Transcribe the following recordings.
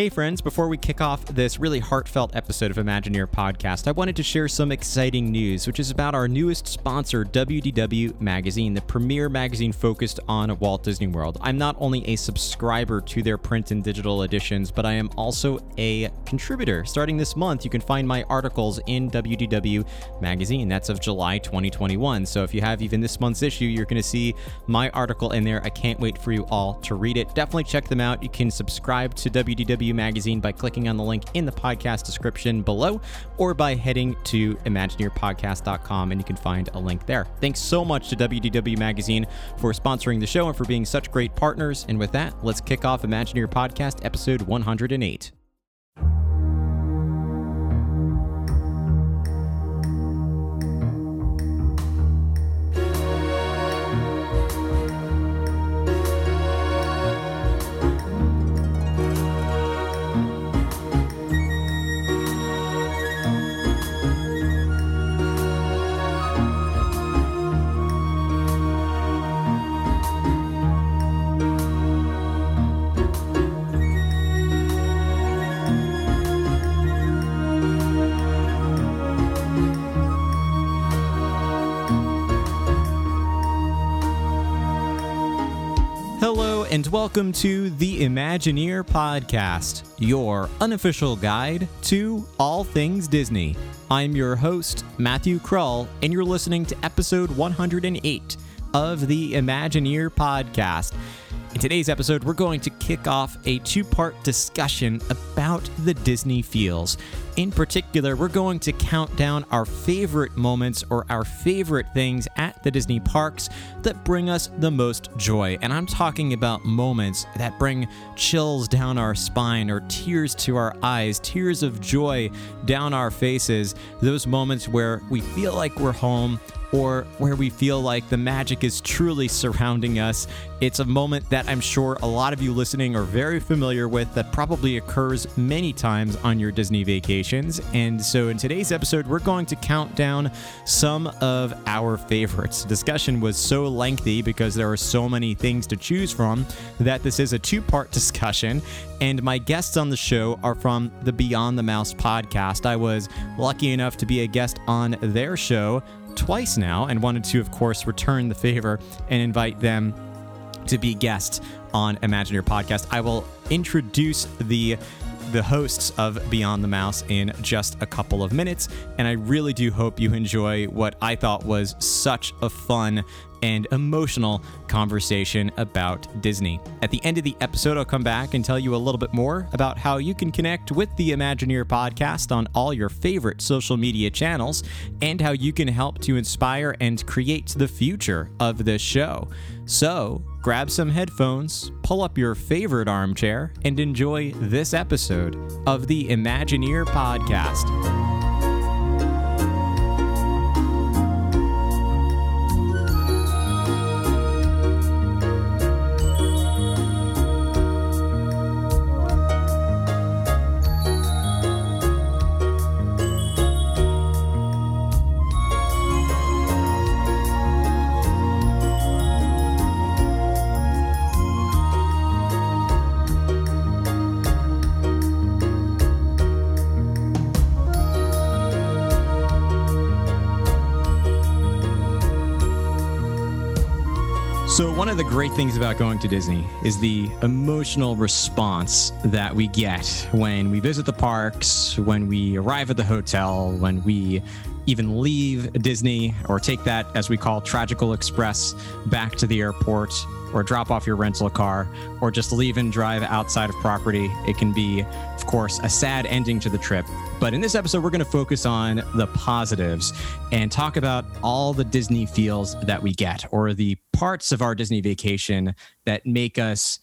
Hey, friends, before we kick off this really heartfelt episode of Imagineer Podcast, I wanted to share some exciting news, which is about our newest sponsor, WDW Magazine, the premier magazine focused on Walt Disney World. I'm not only a subscriber to their print and digital editions, but I am also a contributor. Starting this month, you can find my articles in WDW Magazine. That's of July 2021. So if you have even this month's issue, you're going to see my article in there. I can't wait for you all to read it. Definitely check them out. You can subscribe to WDW Magazine by clicking on the link in the podcast description below or by heading to ImagineerPodcast.com and you can find a link there. Thanks so much to WDW Magazine for sponsoring the show and for being such great partners. And with that, let's kick off Imagineer Podcast episode 108. And welcome to the Imagineer Podcast, your unofficial guide to all things Disney. I'm your host, Matthew Krul, and you're listening to episode 108 of the Imagineer Podcast. In today's episode, we're going to kick off a two part discussion about the Disney feels. In particular, we're going to count down our favorite moments or our favorite things at the Disney parks that bring us the most joy. And I'm talking about moments that bring chills down our spine or tears to our eyes, tears of joy down our faces. Those moments where we feel like we're home or where we feel like the magic is truly surrounding us. It's a moment that I'm sure a lot of you listening are very familiar with that probably occurs many times on your Disney vacations. And so in today's episode, we're going to count down some of our favorites. The discussion was so lengthy because there are so many things to choose from that this is a two part discussion. And my guests on the show are from the Beyond the Mouse podcast. I was lucky enough to be a guest on their show twice now and wanted to, of course, return the favor and invite them to be guests on Imagineer Podcast. I will introduce the the hosts of Beyond the Mouse in just a couple of minutes, and I really do hope you enjoy what I thought was such a fun and emotional conversation about Disney. At the end of the episode, I'll come back and tell you a little bit more about how you can connect with the Imagineer podcast on all your favorite social media channels and how you can help to inspire and create the future of this show. So, grab some headphones, pull up your favorite armchair, and enjoy this episode of the Imagineer podcast. The great things about going to Disney is the emotional response that we get when we visit the parks, when we arrive at the hotel, when we even leave Disney or take that, as we call Tragical Express, back to the airport or drop off your rental car or just leave and drive outside of property. It can be, of course, a sad ending to the trip. But in this episode, we're going to focus on the positives and talk about all the Disney feels that we get or the parts of our Disney vacation that make us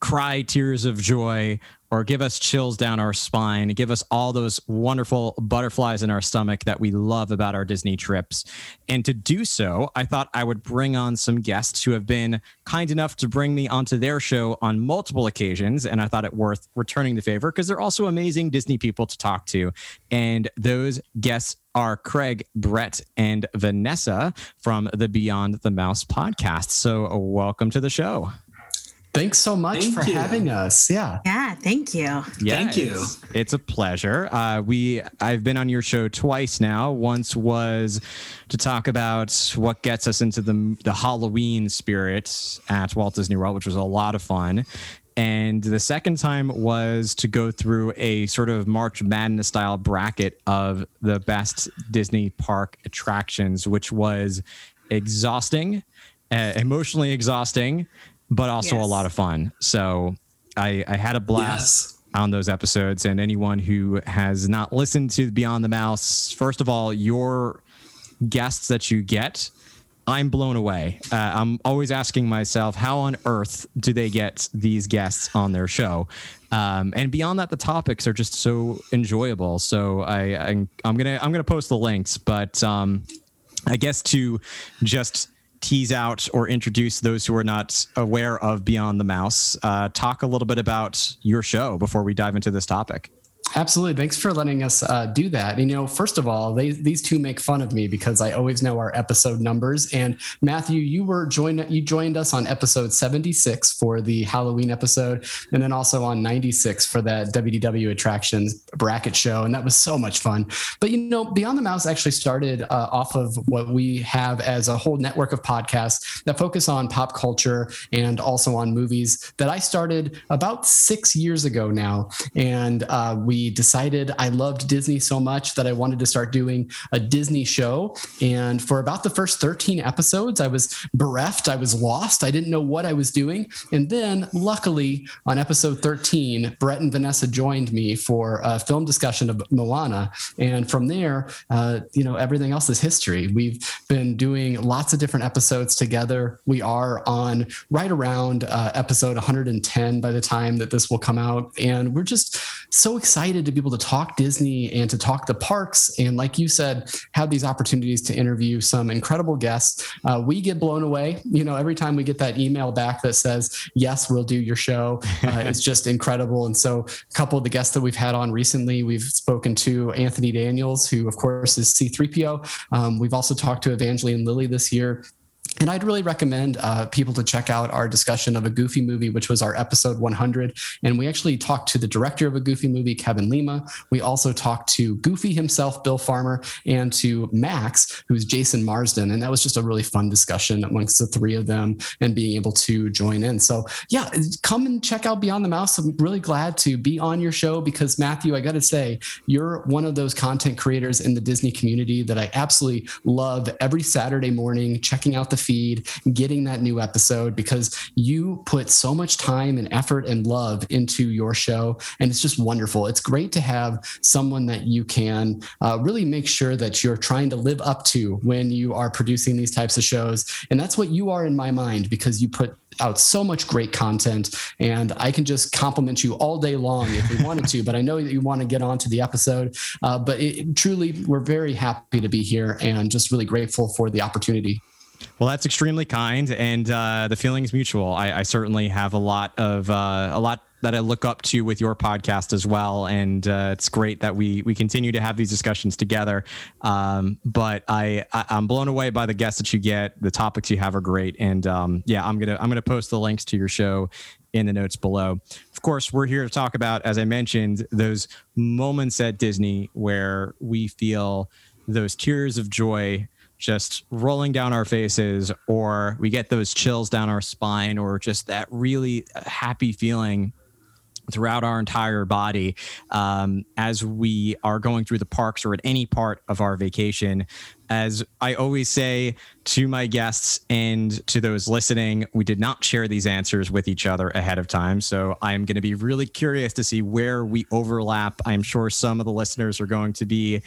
cry tears of joy or give us chills down our spine, give us all those wonderful butterflies in our stomach that we love about our Disney trips. And to do so, I thought I would bring on some guests who have been kind enough to bring me onto their show on multiple occasions. And I thought it worth returning the favor because they're also amazing Disney people to talk to. And those guests are Craig, Brett, and Vanessa from the Beyond the Mouse podcast. So, welcome to the show. Thanks so much thank for you. having us. Yeah. Yeah. Thank you. Yeah, thank you. It's, it's a pleasure. Uh, we I've been on your show twice now. Once was to talk about what gets us into the the Halloween spirit at Walt Disney World, which was a lot of fun. And the second time was to go through a sort of March Madness style bracket of the best Disney park attractions, which was exhausting, uh, emotionally exhausting, but also yes. a lot of fun. So I, I had a blast. Yes. On those episodes, and anyone who has not listened to Beyond the Mouse, first of all, your guests that you get I'm blown away. Uh, I'm always asking myself, how on earth do they get these guests on their show? Um, and beyond that, the topics are just so enjoyable. So I, I am gonna I'm gonna post the links, but um, I guess to just tease out or introduce those who are not aware of Beyond the Mouse, uh, talk a little bit about your show before we dive into this topic. Absolutely. Thanks for letting us uh, do that. You know, first of all, they, these two make fun of me because I always know our episode numbers. And Matthew, you were joined, you joined us on episode 76 for the Halloween episode, and then also on 96 for that WDW attractions bracket show. And that was so much fun. But, you know, Beyond the Mouse actually started uh, off of what we have as a whole network of podcasts that focus on pop culture and also on movies that I started about six years ago now. And uh, we decided I loved Disney so much that I wanted to start doing a Disney show. And for about the first 13 episodes, I was bereft, I was lost, I didn't know what I was doing. And then, luckily, on episode 13, Brett and Vanessa joined me for a film discussion of Moana. And from there, uh, you know, everything else is history. We've been doing lots of different episodes together. We are on right around uh, episode 110 by the time that this will come out. And we're just so excited to be able to talk Disney and to talk the parks. And like you said, have these opportunities to interview some incredible guests. Uh, we get blown away. You know, every time we get that email back that says, yes, we'll do your show, uh, it's just incredible. And so a couple of the guests that we've had on recently, we've spoken to Anthony Daniels, who of course is C3PO. Um, we've also talked to Evangeline Lilly this year and I'd really recommend uh, people to check out our discussion of a Goofy movie, which was our episode 100. And we actually talked to the director of a Goofy movie, Kevin Lima. We also talked to Goofy himself, Bill Farmer, and to Max, who's Jason Marsden. And that was just a really fun discussion amongst the three of them and being able to join in. So, yeah, come and check out Beyond the Mouse. I'm really glad to be on your show because, Matthew, I got to say, you're one of those content creators in the Disney community that I absolutely love every Saturday morning, checking out the feed, getting that new episode because you put so much time and effort and love into your show. And it's just wonderful. It's great to have someone that you can uh, really make sure that you're trying to live up to when you are producing these types of shows. And that's what you are in my mind because you put out so much great content and i can just compliment you all day long if we wanted to but i know that you want to get on to the episode uh, but it, truly we're very happy to be here and just really grateful for the opportunity well, that's extremely kind, and uh, the feeling is mutual. I, I, certainly have a lot of uh, a lot that I look up to with your podcast as well, and uh, it's great that we we continue to have these discussions together. Um, but I, I am blown away by the guests that you get. The topics you have are great, and um, yeah, I'm gonna I'm gonna post the links to your show in the notes below. Of course, we're here to talk about, as I mentioned, those moments at Disney where we feel those tears of joy just rolling down our faces, or we get those chills down our spine, or just that really happy feeling throughout our entire body um, as we are going through the parks or at any part of our vacation. As I always say to my guests and to those listening, we did not share these answers with each other ahead of time. So I'm going to be really curious to see where we overlap. I'm sure some of the listeners are going to be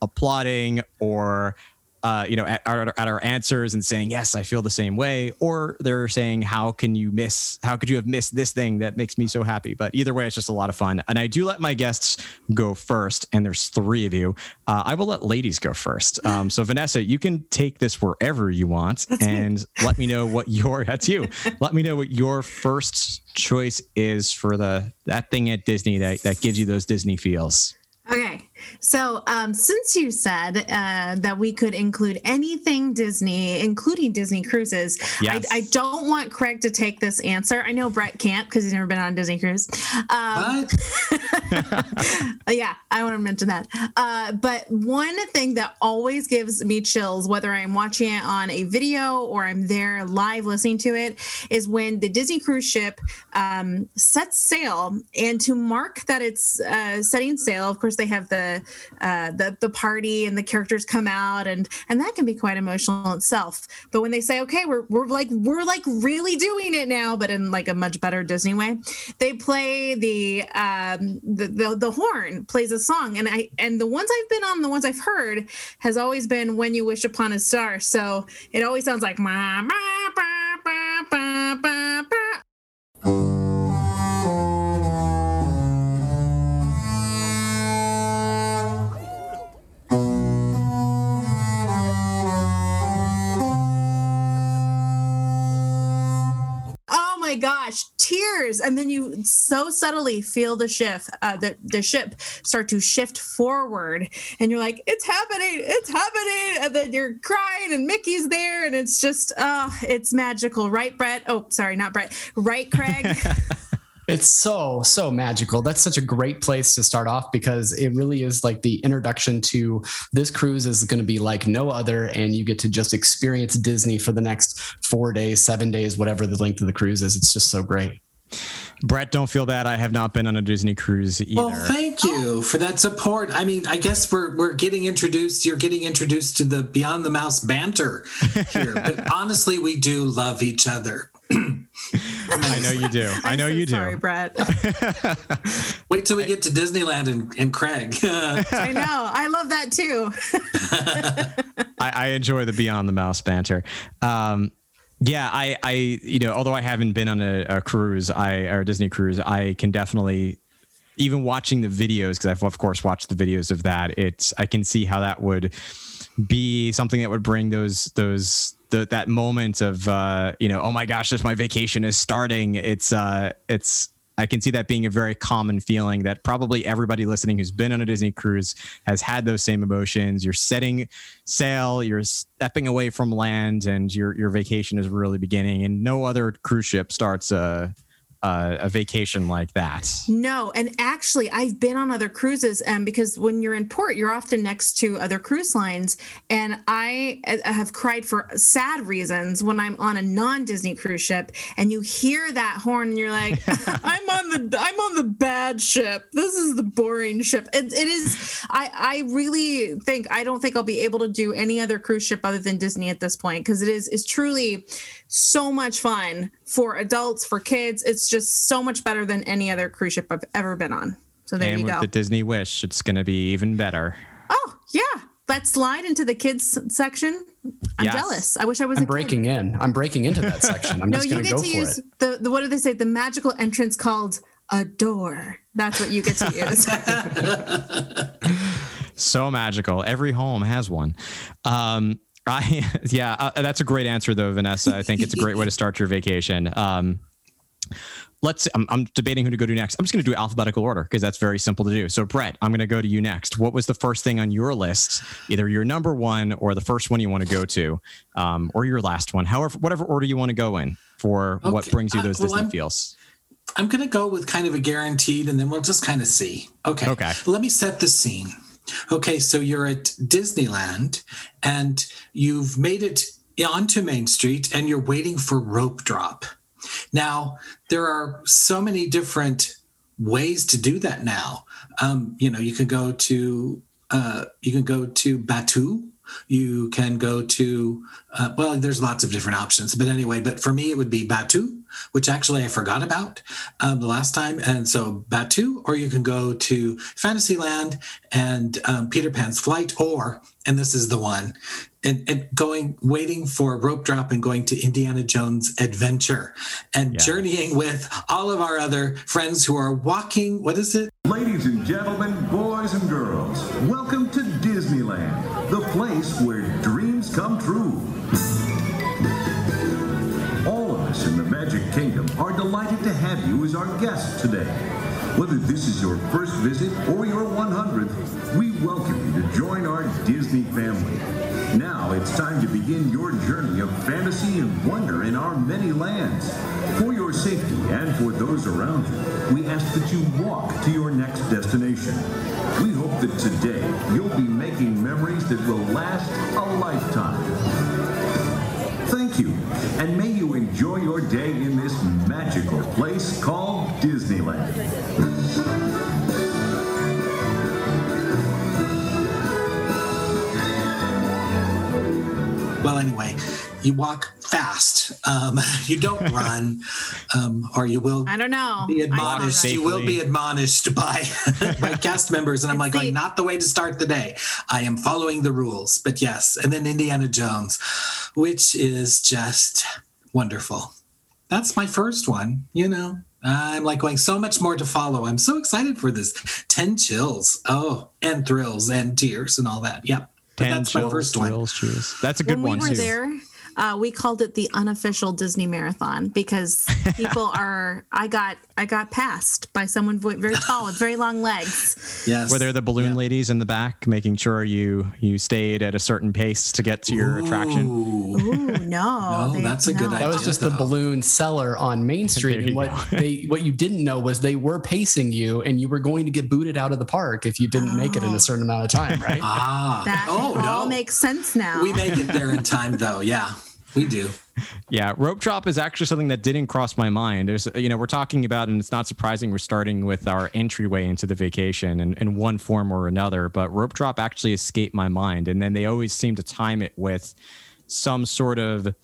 applauding or uh, you know, at our, at our answers and saying, yes, I feel the same way. Or they're saying, how can you miss, how could you have missed this thing that makes me so happy? But either way, it's just a lot of fun. And I do let my guests go first. And there's three of you. Uh, I will let ladies go first. Um, so Vanessa, you can take this wherever you want that's and me. let me know what your, that's you. let me know what your first choice is for the, that thing at Disney that, that gives you those Disney feels. Okay. So, um, since you said uh, that we could include anything Disney, including Disney cruises, yes. I, I, don't want Craig to take this answer. I know Brett can't because he's never been on a Disney cruise. Um, yeah, I want to mention that. Uh, but one thing that always gives me chills, whether I'm watching it on a video or I'm there live listening to it, is when the Disney cruise ship um, sets sail. And to mark that it's uh, setting sail, of course, they have the uh, the the party and the characters come out, and and that can be quite emotional itself. But when they say, okay, we're we're like we're like really doing it now, but in like a much better Disney way, they play the um, the, the the horn plays a song, and I and the ones I've been on, the ones I've heard, has always been "When You Wish Upon a Star." So it always sounds like ma ma ba ba ba ba ba. Gosh, tears. And then you so subtly feel the shift, uh, the, the ship start to shift forward. And you're like, it's happening, it's happening. And then you're crying and Mickey's there. And it's just, oh, it's magical. Right, Brett? Oh, sorry, not Brett. Right, Craig? It's so, so magical. That's such a great place to start off because it really is like the introduction to this cruise is going to be like no other. And you get to just experience Disney for the next four days, seven days, whatever the length of the cruise is. It's just so great. Brett, don't feel bad. I have not been on a Disney cruise either. Well, thank you for that support. I mean, I guess we're we're getting introduced. You're getting introduced to the Beyond the Mouse banter here, but honestly, we do love each other. I know you do. I know so you do. Sorry, Brett. Wait till we get to Disneyland and, and Craig. I know. I love that too. I, I, enjoy the Beyond the Mouse banter. Um, yeah, I, I, you know, although I haven't been on a, a cruise, I or a Disney cruise, I can definitely even watching the videos because I've of course watched the videos of that. It's I can see how that would be something that would bring those those the, that moment of uh, you know, oh my gosh, this my vacation is starting. It's uh, it's I can see that being a very common feeling that probably everybody listening who's been on a Disney cruise has had those same emotions. You're setting sail, you're stepping away from land, and your your vacation is really beginning. And no other cruise ship starts a uh, a vacation like that. No, and actually, I've been on other cruises, and um, because when you're in port, you're often next to other cruise lines, and I have cried for sad reasons when I'm on a non-Disney cruise ship, and you hear that horn, and you're like, "I'm on the I'm on the bad ship. This is the boring ship." It, it is. I I really think I don't think I'll be able to do any other cruise ship other than Disney at this point because it is is truly so much fun for adults, for kids. It's just so much better than any other cruise ship I've ever been on. So there and you go. with the Disney Wish, it's going to be even better. Oh yeah, let's slide into the kids section. I'm yes. jealous. I wish I was. I'm breaking kid. in. I'm breaking into that section. I'm no, just going to go for use it. The, the what do they say? The magical entrance called a door. That's what you get to use. so magical. Every home has one. Um, I yeah, uh, that's a great answer though, Vanessa. I think it's a great way to start your vacation. Um, let's. I'm, I'm, debating who to go to next. I'm just going to do alphabetical order because that's very simple to do. So, Brett, I'm going to go to you next. What was the first thing on your list? Either your number one or the first one you want to go to, um, or your last one. However, whatever order you want to go in for okay. what brings you uh, those uh, well, Disney I'm, feels. I'm going to go with kind of a guaranteed, and then we'll just kind of see. Okay. Okay. Let me set the scene. Okay, so you're at Disneyland and you've made it onto Main Street and you're waiting for rope drop. Now, there are so many different ways to do that now. Um, you know, you can go to uh, you can go to Batuu. You can go to uh, well, there's lots of different options, but anyway. But for me, it would be Batuu, which actually I forgot about um, the last time. And so Batuu, or you can go to Fantasyland and um, Peter Pan's Flight, or, and this is the one, and, and, going, waiting for rope drop and going to Indiana Jones Adventure and yeah. journeying with all of our other friends who are walking. What is it? Ladies and gentlemen, boys and girls, welcome to Disneyland, the place where dreams come true. All of us in the Magic Kingdom are delighted to have you as our guest today. Whether this is your first visit or your 100th, we welcome you to join our Disney family. Now it's time to begin your journey of fantasy and wonder in our many lands. For your safety and for those around you, we ask that you walk to your next destination. We hope that today you'll be making memories that will last a lifetime. Thank you, and may you enjoy your day in this magical place called Disneyland. Well, anyway, you walk fast. Um, you don't run, um, or you will. I don't know. Be admonished. You will be admonished by by cast members, and I'm like, going, not the way to start the day. I am following the rules, but yes. And then Indiana Jones, which is just wonderful. That's my first one. You know, I'm like going so much more to follow. I'm so excited for this. Ten chills. Oh, and thrills and tears and all that. Yep. But Ten that's chills, my first thrills, one. cheers. That's a good when one we were too. there uh, we called it the unofficial disney marathon because people are i got i got passed by someone very tall with very long legs Yes. Were there the balloon Yeah. ladies in the back making sure you you stayed at a certain pace to get to your attraction? Ooh. Ooh, no, No, that's a good That was idea. just the balloon seller on Main Street. And what they what you didn't know was they were pacing you and you were going to get booted out of the park if you didn't make it in Oh. a certain amount of time, right? Ah. that oh all no. makes sense now we make it there in time though. Yeah, we do. Yeah, rope drop is actually something that didn't cross my mind. There's, you know, we're talking about, and it's not surprising we're starting with our entryway into the vacation in, in one form or another, but rope drop actually escaped my mind. And then they always seem to time it with some sort of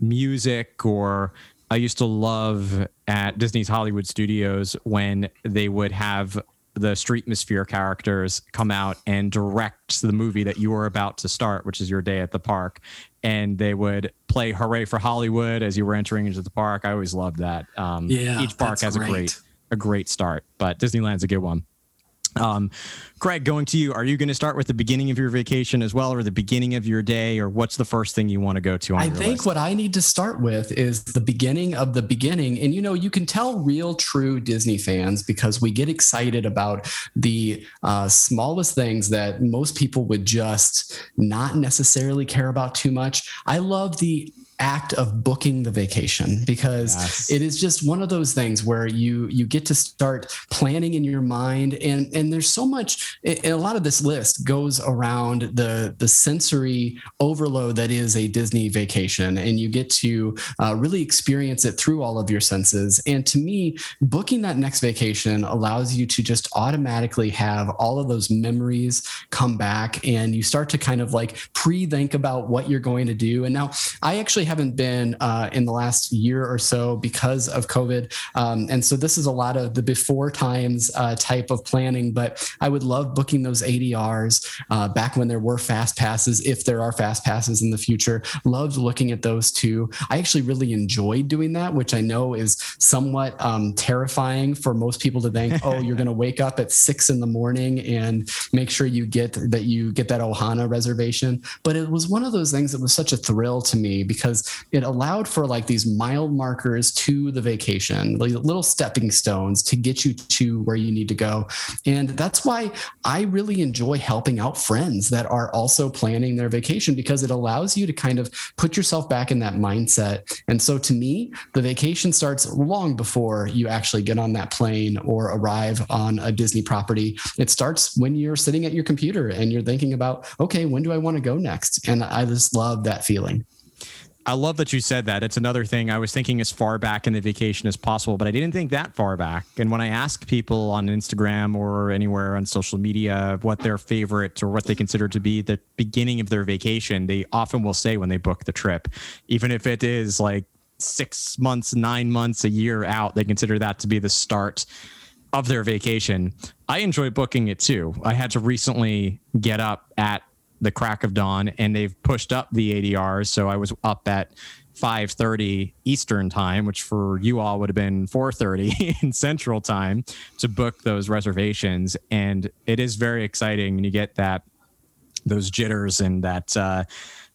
music or I used to love at Disney's Hollywood Studios when they would have the Streetmosphere characters come out and direct the movie that you were about to start, which is your day at the park. And they would play "Hooray for Hollywood" as you were entering into the park. I always loved that. Um, Yeah, each park has a great. great a great start, but Disneyland's a good one. Um, Craig, going to you. Are you going to start with the beginning of your vacation as well, or the beginning of your day, or what's the first thing you want to go to on I think list? what I need to start with is the beginning of the beginning. And you know, you can tell real, true Disney fans because we get excited about the uh, smallest things that most people would just not necessarily care about too much. I love the act of booking the vacation because Yes. it is just one of those things where you you get to start planning in your mind. And and there's so much and a lot of this list goes around the the sensory overload that is a disney vacation and you get to uh, really experience it through all of your senses. And to me booking that next vacation allows you to just automatically have all of those memories come back and you start to kind of like pre-think about what you're going to do. And now i actually haven't been uh, in the last year or so because of covid. Um, and so this is a lot of the before times uh, type of planning but i would love booking those adrs uh, back when there were fast passes if there are fast passes in the future. Loved looking at those too. I actually really enjoyed doing that which i know is somewhat um, terrifying for most people to think oh you're going to wake up at six in the morning and make sure you get that you get that ohana reservation. But it was one of those things that was such a thrill to me because it allowed for like these mile markers to the vacation like little stepping stones to get you to where you need to go. And that's why i really enjoy helping out friends that are also planning their vacation because it allows you to kind of put yourself back in that mindset. And so to me the vacation starts long before you actually get on that plane or arrive on a disney property. It starts when you're sitting at your computer and you're thinking about okay when do i want to go next? And i just love that feeling I love that you said that. It's another thing. I was thinking as far back in the vacation as possible, but I didn't think that far back. And when I ask people on Instagram or anywhere on social media what their favorite or what they consider to be the beginning of their vacation, they often will say when they book the trip, even if it is like six months, nine months, a year out, they consider that to be the start of their vacation. I enjoy booking it too. I had to recently get up at the crack of dawn and they've pushed up the ADRs. So I was up at 5:30 Eastern time, which for you all would have been 4:30 in Central time to book those reservations. And it is very exciting and you get that those jitters and that uh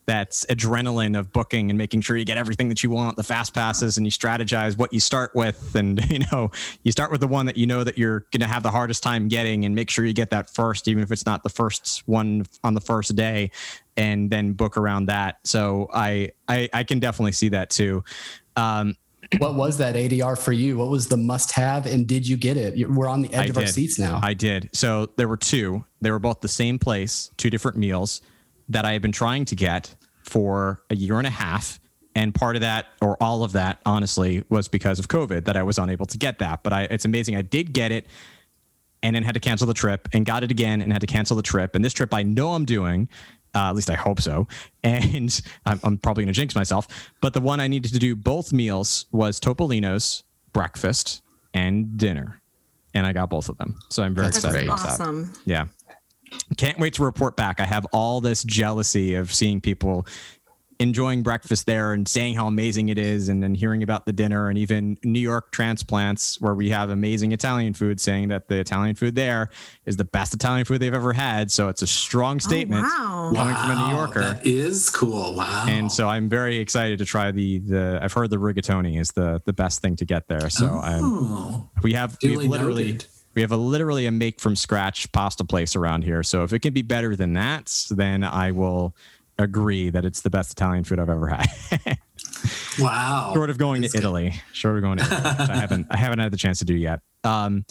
that adrenaline of booking and making sure you get everything that you want, the fast passes, and you strategize what you start with. And, you know, you start with the one that you know that you're going to have the hardest time getting and make sure you get that first, even if it's not the first one on the first day, and then book around that. So I, I, I can definitely see that too. Um, what was that ADR for you? What was the must have and did you get it? We're on the edge I of did. our seats now. I did. So there were two. They were both the same place, two different meals that I had been trying to get for a year and a half. And part of that, or all of that, honestly, was because of COVID that I was unable to get that. But I, it's amazing. I did get it and then had to cancel the trip and got it again and had to cancel the trip. And this trip I know I'm doing. Uh, at least I hope so. And I'm, I'm probably going to jinx myself. But the one I needed to do both meals was Topolino's breakfast and dinner. And I got both of them. So I'm very That's excited about awesome. that. Yeah. Can't wait to report back. I have all this jealousy of seeing people enjoying breakfast there and saying how amazing it is and then hearing about the dinner and even New York transplants where we have amazing Italian food saying that the Italian food there is the best Italian food they've ever had. So it's a strong oh, statement oh, wow. coming wow, from a New Yorker. That is cool. Wow. And so I'm very excited to try the the I've heard the rigatoni is the the best thing to get there. So oh, I'm we have we have literally noted we have a literally a make from scratch pasta place around here. So if it can be better than that, then I will agree that it's the best Italian food I've ever had. wow. Short of going That's to good. Italy. Short of going to Italy. I haven't I haven't had the chance to do yet. Um,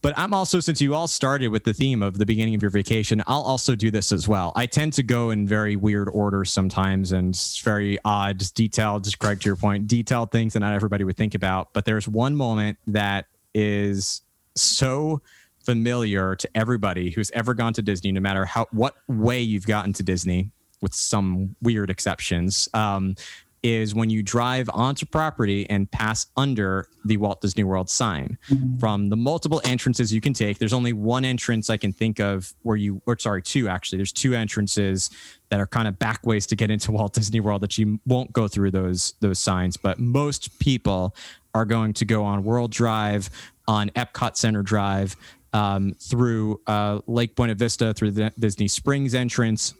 but I'm also, since you all started with the theme of the beginning of your vacation, I'll also do this as well. I tend to go in very weird orders sometimes and very odd, detailed, just Craig, to your point, detailed things that not everybody would think about. But there's one moment that is so familiar to everybody who's ever gone to Disney, no matter how what way you've gotten to Disney, with some weird exceptions. Um, is when you drive onto property and pass under the Walt Disney World sign. Mm-hmm. From the multiple entrances you can take, there's only one entrance I can think of where you, or sorry, two actually. There's two entrances that are kind of back ways to get into Walt Disney World that you won't go through those those signs. But most people are going to go on World Drive on Epcot Center Drive um, through uh, Lake Buena Vista, through the Disney Springs entrance,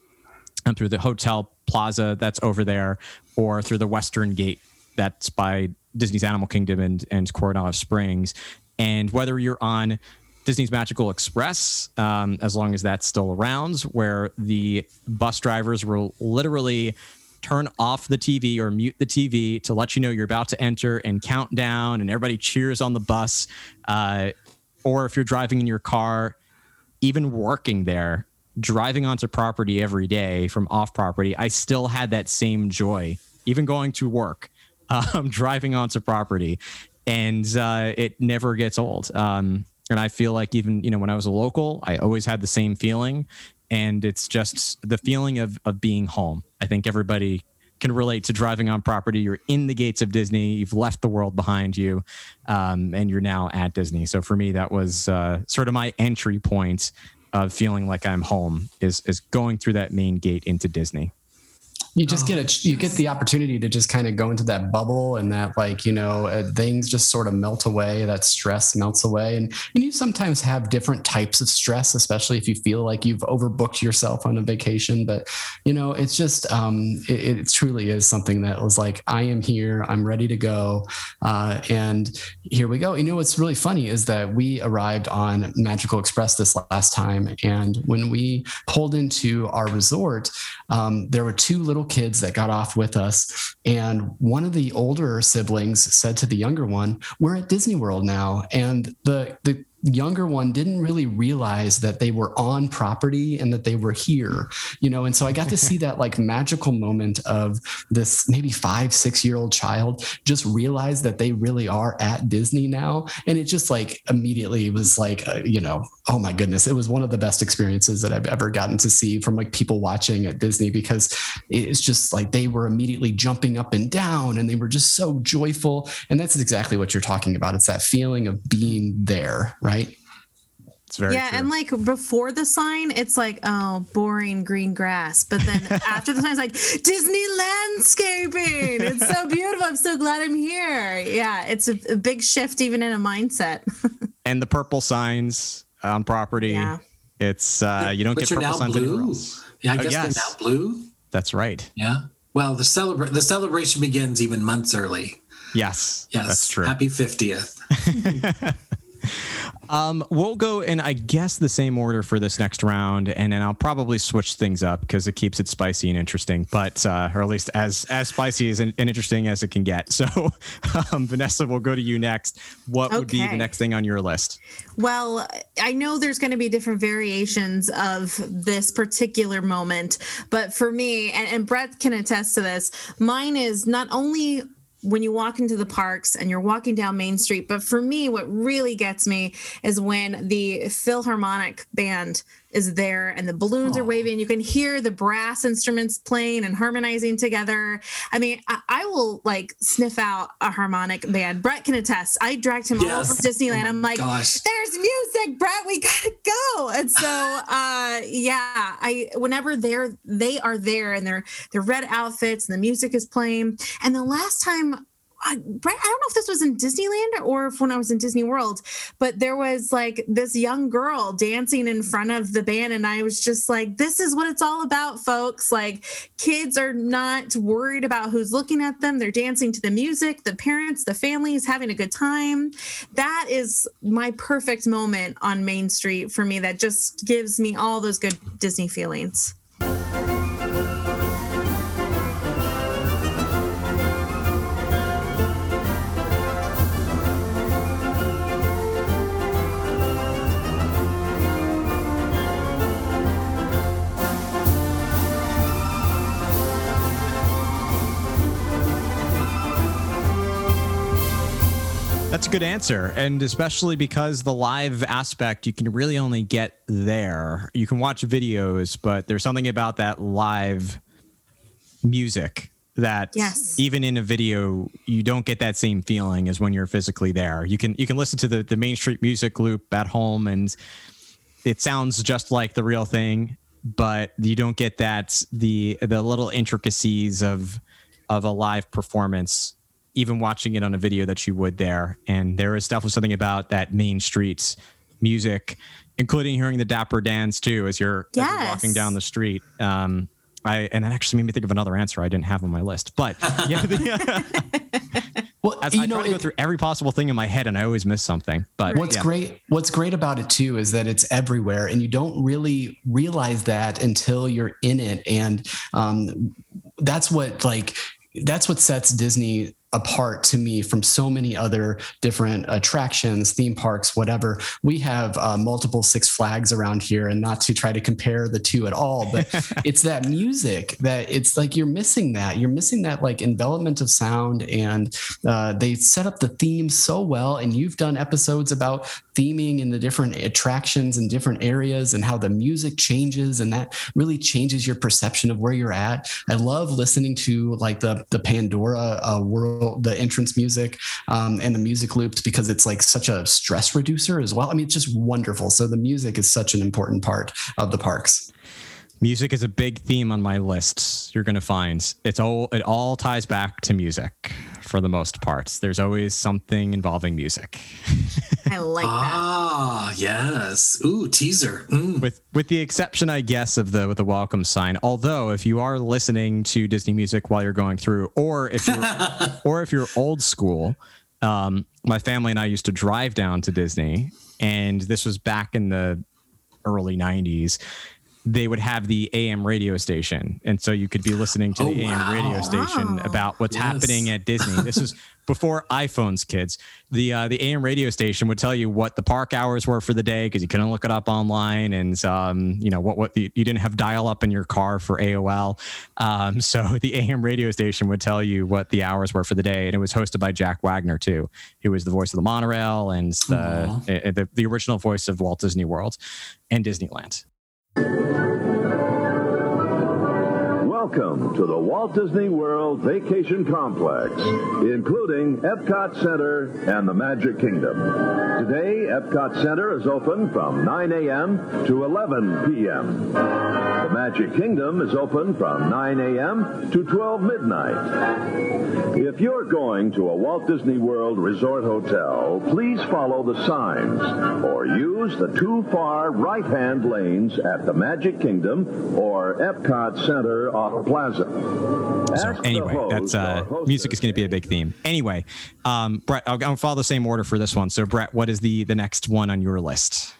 and through the hotel plaza that's over there, or through the Western Gate that's by Disney's Animal Kingdom and, and Coronado Springs. And whether you're on Disney's Magical Express, um, as long as that's still around, where the bus drivers will literally turn off the TV or mute the TV to let you know you're about to enter and count down, and everybody cheers on the bus. Uh, or if you're driving in your car, even working there, driving onto property every day from off property, I still had that same joy, even going to work, um, driving onto property, and uh, it never gets old. Um, and I feel like even you know when I was a local, I always had the same feeling, and it's just the feeling of of being home. I think everybody can relate to driving on property. You're in the gates of Disney. You've left the world behind you, um, and you're now at Disney. So for me, that was uh, sort of my entry point of feeling like I'm home. Is is going through that main gate into Disney you just oh, get a you get the opportunity to just kind of go into that bubble and that like you know uh, things just sort of melt away that stress melts away. And, and you sometimes have different types of stress especially if you feel like you've overbooked yourself on a vacation. But you know it's just um, it, it, truly is something that was like i am here i'm ready to go uh, and here we go. You know what's really funny is that we arrived on magical express this last time and when we pulled into our resort um, there were two little little kids that got off with us. And one of the older siblings said to the younger one, We're at Disney World now. And the, the younger one didn't really realize that they were on property and that they were here you know? And so i got to see that like magical moment of this maybe five six year old child just realize that they really are at disney now. And it just like immediately was like uh, you know oh my goodness it was one of the best experiences that i've ever gotten to see from like people watching at disney because it's just like they were immediately jumping up and down and they were just so joyful. And that's exactly what you're talking about. It's that feeling of being there right right? It's very yeah, true. and like before the sign, it's like oh, boring green grass. But then after the sign, it's like Disney landscaping. It's so beautiful. I'm so glad I'm here. Yeah, it's a, a big shift even in a mindset. and the purple signs on property. Yeah. It's uh, you don't Which get purple signs blue. Yeah, I uh, guess uh, yes. they're now blue. That's right. Yeah. Well, the celebra- the celebration begins even months early. Yes. Yes. That's true. Happy 50th. Um, we'll go in, I guess, the same order for this next round, and then I'll probably switch things up because it keeps it spicy and interesting, but uh, or at least as as spicy as and interesting as it can get. So, um, Vanessa, we'll go to you next. What okay. would be the next thing on your list? Well, I know there's going to be different variations of this particular moment, but for me, and, and Brett can attest to this, mine is not only when you walk into the parks and you're walking down Main Street. But for me, what really gets me is when the Philharmonic band is there and the balloons oh. are waving. You can hear the brass instruments playing and harmonizing together. I mean, I, I, will like sniff out a harmonic band. Brett can attest. I dragged him yes. all over Disneyland. I'm like, Gosh. there's music, Brett. We gotta go. And so, uh, yeah, I whenever they're they are there and they're they're red outfits and the music is playing. And the last time I, I don't know if this was in Disneyland or if when I was in Disney World, but there was like this young girl dancing in front of the band. And I was just like, this is what it's all about, folks. Like, kids are not worried about who's looking at them. They're dancing to the music, the parents, the families having a good time. That is my perfect moment on Main Street for me. That just gives me all those good Disney feelings. Good answer. And especially because the live aspect, you can really only get there. You can watch videos, but there's something about that live music that yes. even in a video you don't get that same feeling as when you're physically there. You can you can listen to the, the Main Street music loop at home and it sounds just like the real thing, but you don't get that the the little intricacies of of a live performance even watching it on a video that you would there. And there is definitely something about that main streets music, including hearing the Dapper Dans too as you're, yes. as you're walking down the street. Um, I and that actually made me think of another answer I didn't have on my list. But yeah, the, well, as I know, try to go through every possible thing in my head, and I always miss something. But what's yeah. great, what's great about it too, is that it's everywhere, and you don't really realize that until you're in it, and um, that's what like that's what sets Disney apart to me from so many other different attractions, theme parks, whatever. We have uh, multiple Six Flags around here, and not to try to compare the two at all, but it's that music that it's like you're missing that. You're missing that like envelopment of sound, and uh, they set up the theme so well. And you've done episodes about theming in the different attractions and different areas and how the music changes, and that really changes your perception of where you're at. I love listening to like the the Pandora uh, world the entrance music um, and the music loops because it's like such a stress reducer as well. I mean, it's just wonderful. So the music is such an important part of the parks. Music is a big theme on my lists. You're going to find it's all it all ties back to music for the most part. There's always something involving music. I like that. Ah, yes. Ooh, teaser. Mm. With with the exception, I guess, of the with the welcome sign. Although, if you are listening to Disney music while you're going through, or if you're or if you're old school, um, my family and I used to drive down to Disney, and this was back in the early 90s they would have the AM radio station. And so you could be listening to oh, the AM radio station wow. about what's yes. happening at Disney. This is before iPhones, kids. The uh, the AM radio station would tell you what the park hours were for the day because you couldn't look it up online, and um, you know what what the, you didn't have dial up in your car for AOL. Um, so the AM radio station would tell you what the hours were for the day, and it was hosted by Jack Wagner too, who was the voice of the monorail and the, uh, the, the original voice of Walt Disney World and Disneyland. Thank you. Welcome to the Walt Disney World Vacation Complex, including Epcot Center and the Magic Kingdom. Today, Epcot Center is open from 9 a.m. to 11 p.m. The Magic Kingdom is open from 9 a.m. to 12 midnight. If you're going to a Walt Disney World Resort Hotel, please follow the signs or use the two far right-hand lanes at the Magic Kingdom or Epcot Center off Plaza. So anyway, that's uh, music is going to be a big theme. Anyway, um, Brett, I'll, I'll follow the same order for this one. So, Brett, what is the the next one on your list?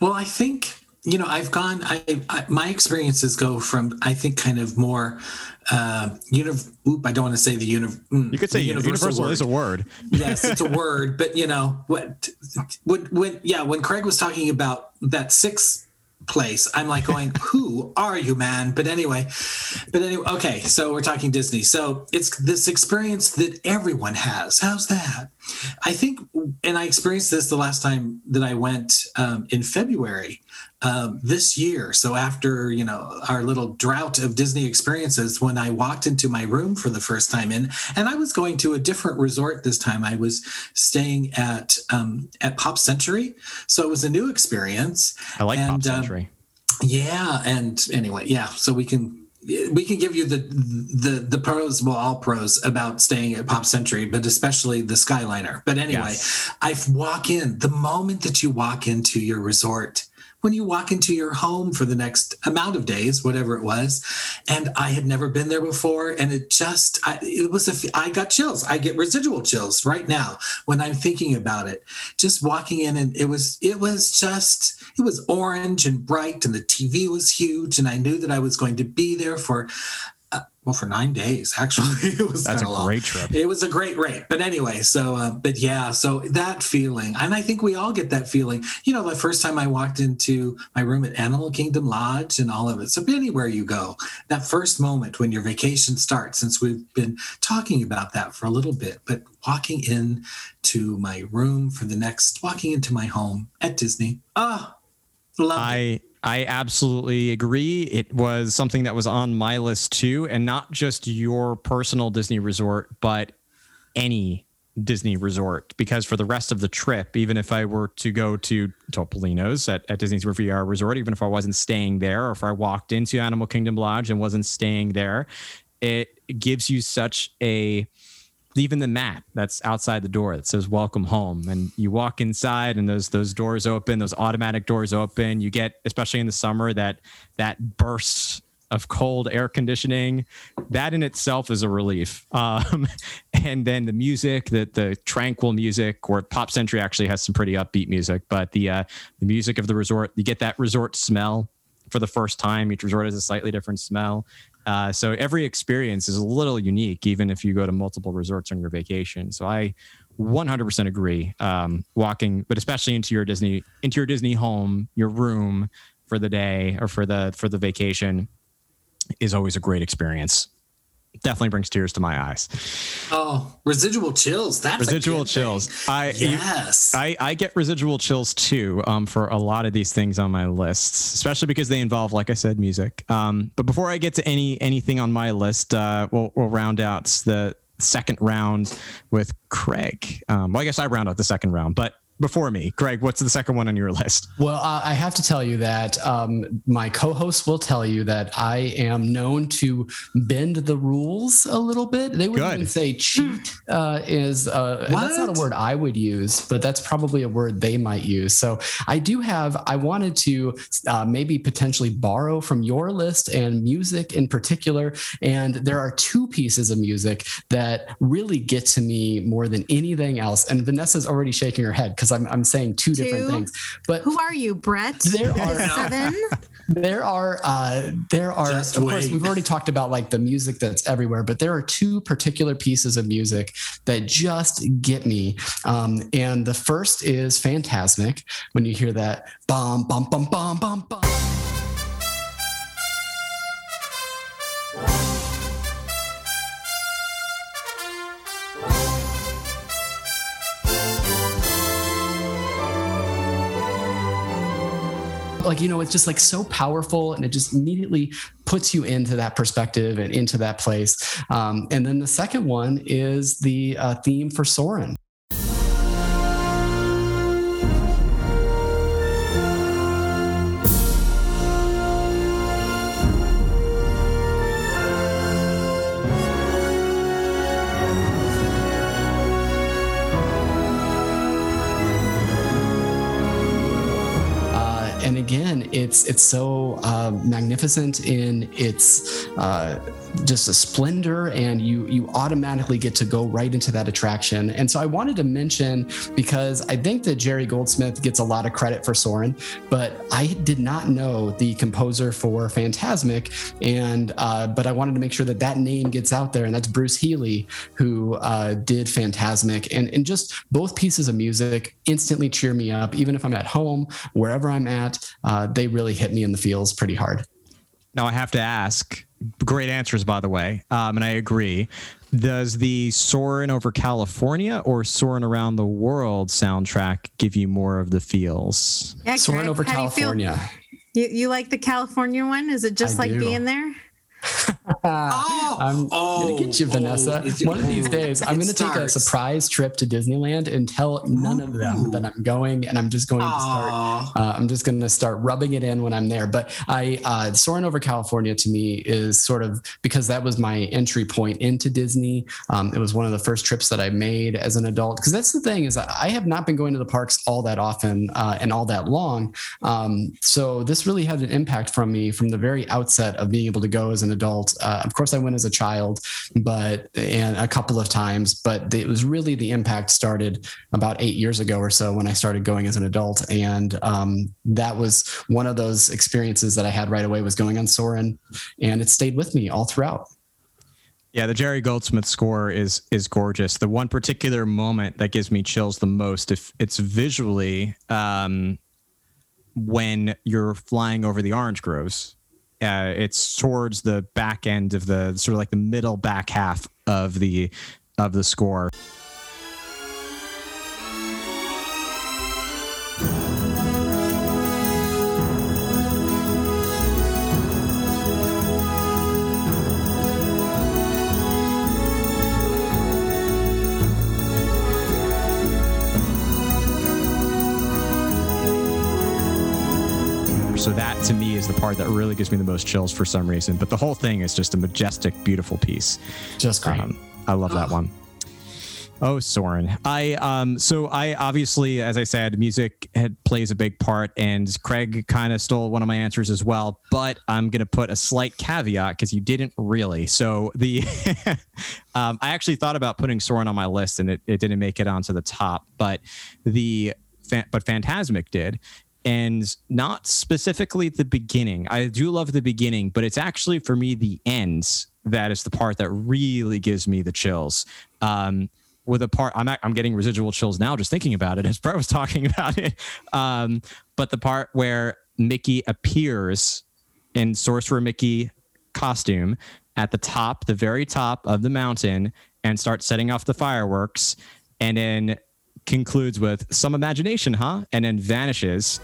Well, I think you know i've gone I, I, my experiences go from i think kind of more uh univ- oop i don't want to say the univ- mm, you could say universal, universal is a word yes it's a word but you know what when, when yeah when craig was talking about that six place. I'm like going, who are you, man? But anyway, but anyway, okay. So we're talking Disney. So it's this experience that everyone has. How's that? I think, and I experienced this the last time that I went um, in February um, this year. So after you know our little drought of Disney experiences, when I walked into my room for the first time in, and I was going to a different resort this time. I was staying at um, at Pop Century, so it was a new experience. I like and, Pop um, Century. Yeah, and anyway, yeah. So we can we can give you the the the pros, well, all pros about staying at Pop Century, but especially the Skyliner. But anyway, yes. I walk in the moment that you walk into your resort when you walk into your home for the next amount of days, whatever it was. And I had never been there before. And it just, I, it was, a, I got chills. I get residual chills right now when I'm thinking about it. Just walking in and it was, it was just, it was orange and bright and the TV was huge. And I knew that I was going to be there for well for nine days actually it was that's a long. great trip. It was a great rate. But anyway so uh, but yeah so that feeling and i think we all get that feeling. You know the first time i walked into my room at animal kingdom lodge and all of it so anywhere you go that first moment when your vacation starts since we've been talking about that for a little bit but walking in to my room for the next walking into my home at disney. Ah love I, it I absolutely agree. It was something that was on my list too, and not just your personal Disney resort, but any Disney resort. Because for the rest of the trip, even if I were to go to Topolino's at, at Disney's Riviera Resort, even if I wasn't staying there, or if I walked into Animal Kingdom Lodge and wasn't staying there, it gives you such a even the mat that's outside the door that says welcome home. And you walk inside and those those doors open those automatic doors open. You get especially in the summer that that burst of cold air conditioning. That in itself is a relief. Um, and then the music the the tranquil music or pop century actually has some pretty upbeat music but the uh, the music of the resort you get that resort smell for the first time. Each resort has a slightly different smell uh, so every experience is a little unique, even if you go to multiple resorts on your vacation. So I 100% agree. Um, walking, but especially into your Disney, into your Disney home, your room for the day or for the for the vacation, is always a great experience definitely brings tears to my eyes. Oh, residual chills. That's residual chills. Thing. I yes. I, I get residual chills too um, for a lot of these things on my lists, especially because they involve, like I said, music. Um, but before I get to any anything on my list, uh, we'll, we'll round out the second round with Craig. Um, well, I guess I round out the second round, but before me. Greg, what's the second one on your list? Well, uh, I have to tell you that um, my co host will tell you that I am known to bend the rules a little bit. They would even say cheat uh, is, uh, that's not a word I would use, but that's probably a word they might use. So I do have, I wanted to uh, maybe potentially borrow from your list and music in particular. And there are two pieces of music that really get to me more than anything else. And Vanessa's already shaking her head because because I'm I'm saying two, two, different things. But who are you, Brett? There are seven. There are uh, there are Just of wait. course we've already talked about like the music that's everywhere, but there are two particular pieces of music that just get me. Um, and the first is Fantasmic when you hear that bum bum bum bum bum bum. Like you know it's just like so powerful and it just immediately puts you into that perspective and into that place. Um, and then the second one is the uh, theme for soarin' it's it's so uh, magnificent in its uh, just a splendor, and you you automatically get to go right into that attraction. And so I wanted to mention because I think that Jerry Goldsmith gets a lot of credit for Soarin', but I did not know the composer for Fantasmic, and uh, but I wanted to make sure that that name gets out there, and that's Bruce Healey, who uh, did Fantasmic, and and just both pieces of music instantly cheer me up, even if I'm at home, wherever I'm at. Uh, they really hit me in the feels pretty hard. Now I have to ask. Great answers, by the way, um, and I agree. Does the Soarin' over California or Soarin' around the world soundtrack give you more of the feels? Yeah, Soarin' over California. You, you, you like the California one? Is it just I like do. being there? Oh, I'm oh, gonna get you, oh, Vanessa. Oh, One of these days, I'm gonna take a surprise trip to Disneyland and tell none of them that I'm going, and I'm just going to start. Uh, I'm just gonna start rubbing it in when I'm there. But I, uh, Soarin' over California to me is sort of because that was my entry point into Disney. Um, it was one of the first trips that I made as an adult. Because that's the thing is, I have not been going to the parks all that often uh, and all that long. Um, so this really had an impact from me from the very outset of being able to go as an adult. Uh, of course, I went as a child, but and a couple of times, but it was really the impact started about eight years ago or so when I started going as an adult, and um, that was one of those experiences that I had right away was going on Soarin', and it stayed with me all throughout. Yeah, the Jerry Goldsmith score is is gorgeous. The one particular moment that gives me chills the most, if it's visually, um, when you're flying over the orange groves uh, it's towards the back end of the sort of like the middle back half of the of the score. So that to me is the part that really gives me the most chills for some reason. But the whole thing is just a majestic, beautiful piece. Just great. Um, I love that one. Oh, Soarin'. I um so I obviously, as I said, music had, plays a big part, and Craig kind of stole one of my answers as well. But I'm gonna put a slight caveat because you didn't really. So the um, I actually thought about putting Soarin' on my list, and it, it didn't make it onto the top. But the but Fantasmic did, and not specifically the beginning. I do love the beginning, but it's actually for me the end that is the part that really gives me the chills. Um, with a part, I'm I'm getting residual chills now just thinking about it as Brett was talking about it. Um, but the part where Mickey appears in Sorcerer Mickey costume at the top, the very top of the mountain, and starts setting off the fireworks, and then concludes with some imagination, huh? And then vanishes.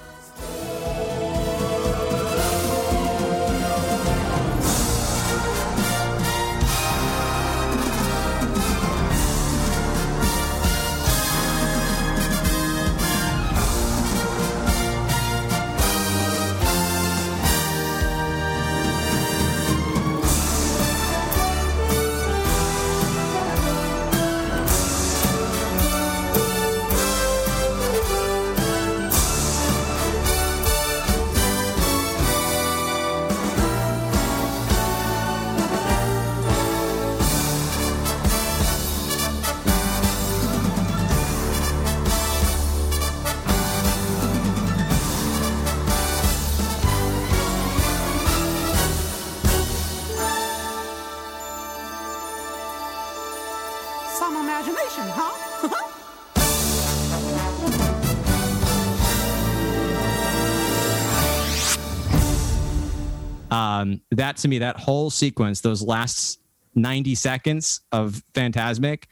That to me, that whole sequence, those last 90 seconds of Fantasmic,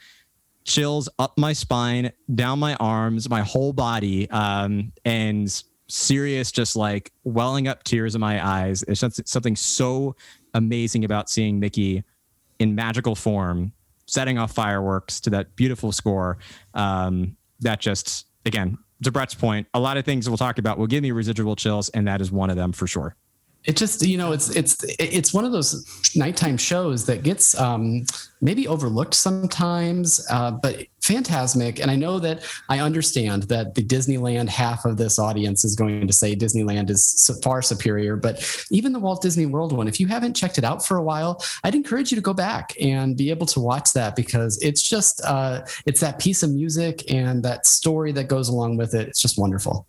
chills up my spine, down my arms, my whole body, um, and serious, just like welling up tears in my eyes. It's something so amazing about seeing Mickey in magical form, setting off fireworks to that beautiful score. Um, that just, again, to Brett's point, a lot of things we'll talk about will give me residual chills, and that is one of them for sure. It just you know it's it's it's one of those nighttime shows that gets um, maybe overlooked sometimes uh, but Fantasmic and i know that i understand that the disneyland half of this audience is going to say disneyland is far superior but even the walt disney world one if you haven't checked it out for a while i'd encourage you to go back and be able to watch that because it's just uh, it's that piece of music and that story that goes along with it. It's just wonderful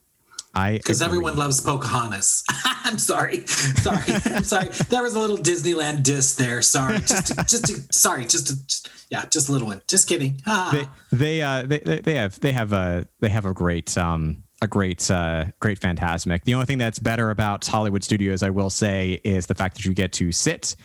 I because everyone loves Pocahontas. I'm sorry, sorry, I'm sorry. There was a little Disneyland diss there. Sorry, just, to, just, to, sorry, just, to, just, yeah, just a little one. Just kidding. Ah. They, they, uh, they, they have, they have a, they have a great, um, a great, uh, great Fantasmic. The only thing that's better about Hollywood Studios, I will say, is the fact that you get to sit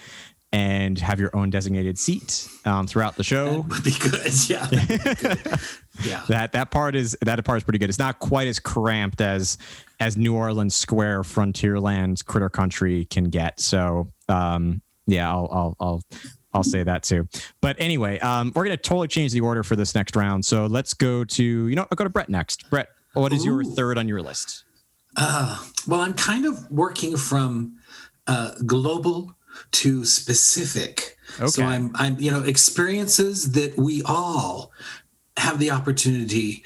and have your own designated seat um, throughout the show. That would be good. Yeah. Be good. yeah. That that part is that part is pretty good. It's not quite as cramped as as New Orleans Square Frontierland Critter Country can get. So um, yeah, I'll I'll I'll I'll say that too. But anyway, um, we're gonna totally change the order for this next round. So let's go to you know I'll go to Brett next. Brett, what is Ooh. your third on your list? Uh, well, I'm kind of working from uh, global to specific. Okay. So I'm I'm you know experiences that we all have the opportunity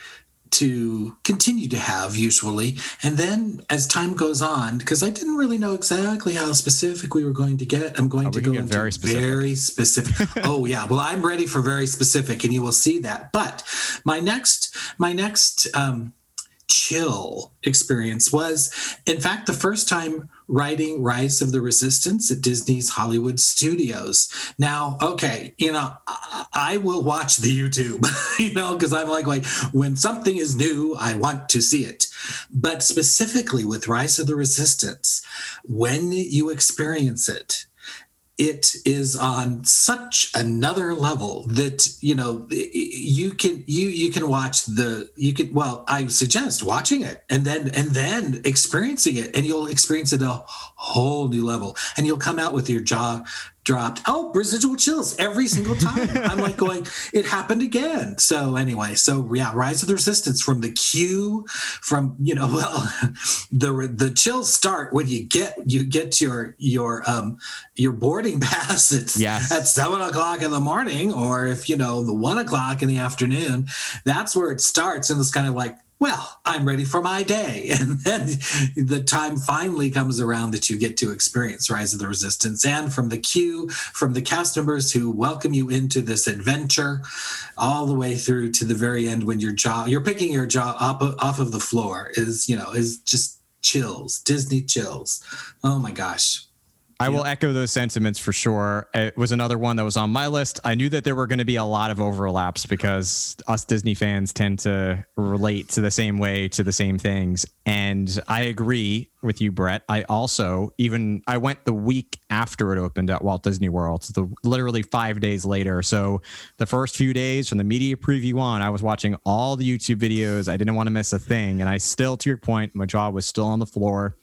to continue to have usually and then as time goes on because i didn't really know exactly how specific we were going to get i'm going oh, to go into very specific, very specific. oh yeah well i'm ready for very specific and you will see that but my next my next um, chill experience was, in fact, the first time writing Rise of the Resistance at Disney's Hollywood Studios. Now, okay, you know, I, will watch the YouTube, you know, because I'm like, like when something is new, I want to see it. But specifically with Rise of the Resistance, when you experience it, it is on such another level that you know you can you you can watch the you can well i suggest watching it and then and then experiencing it and you'll experience it a whole new level. And you'll come out with your jaw dropped. Oh, residual chills every single time. I'm like going, it happened again. So anyway, so yeah, Rise of the Resistance from the queue, from you know, well, the the chills start when you get you get your your um your boarding pass at yes. at seven o'clock in the morning, or if you know the one o'clock in the afternoon. That's where it starts, and it's kind of like well, I'm ready for my day. And then the time finally comes around that you get to experience Rise of the Resistance. And from the queue, from the cast members who welcome you into this adventure, all the way through to the very end when your jaw, you're picking your jaw up off of the floor is, you know, is just chills, Disney chills. Oh my gosh. I will echo those sentiments for sure. It was another one that was on my list. I knew that there were going to be a lot of overlaps because us Disney fans tend to relate to the same way to the same things. And I agree with you, Brett. I also even I went the week after it opened at Walt Disney World, the literally five days later. So the first few days from the media preview on, I was watching all the YouTube videos. I didn't want to miss a thing, and I still, to your point, my jaw was still on the floor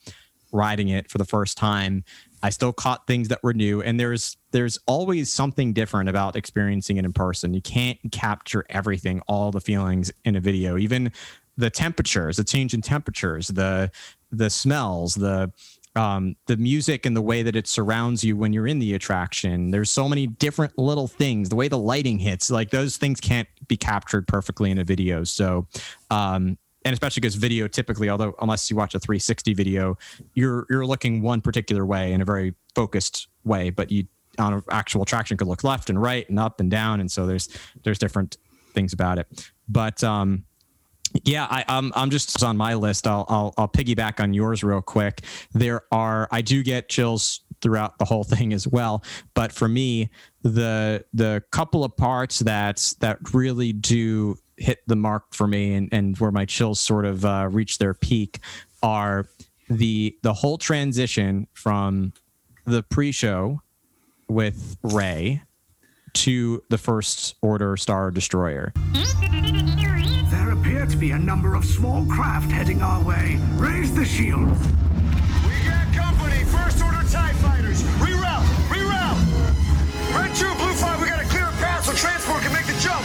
riding it for the first time I still caught things that were new, and there's there's always something different about experiencing it in person. You can't capture everything, all the feelings in a video, even the temperatures, the change in temperatures, the the smells, the um, the music and the way that it surrounds you when you're in the attraction. There's so many different little things. The way the lighting hits, like those things can't be captured perfectly in a video. So um, and especially because video typically, although unless you watch a 360 video, you're you're looking one particular way in a very focused way, but you on an actual traction could look left and right and up and down, and so there's there's different things about it. But um, yeah, I, I'm I'm just on my list. I'll, I'll I'll piggyback on yours real quick. There are I do get chills throughout the whole thing as well, but for me, the the couple of parts that that really do hit the mark for me and, and where my chills sort of uh, reach their peak are the the whole transition from the pre-show with Rey to the first order star destroyer. There appear to be a number of small craft heading our way. Raise the shields. Jump!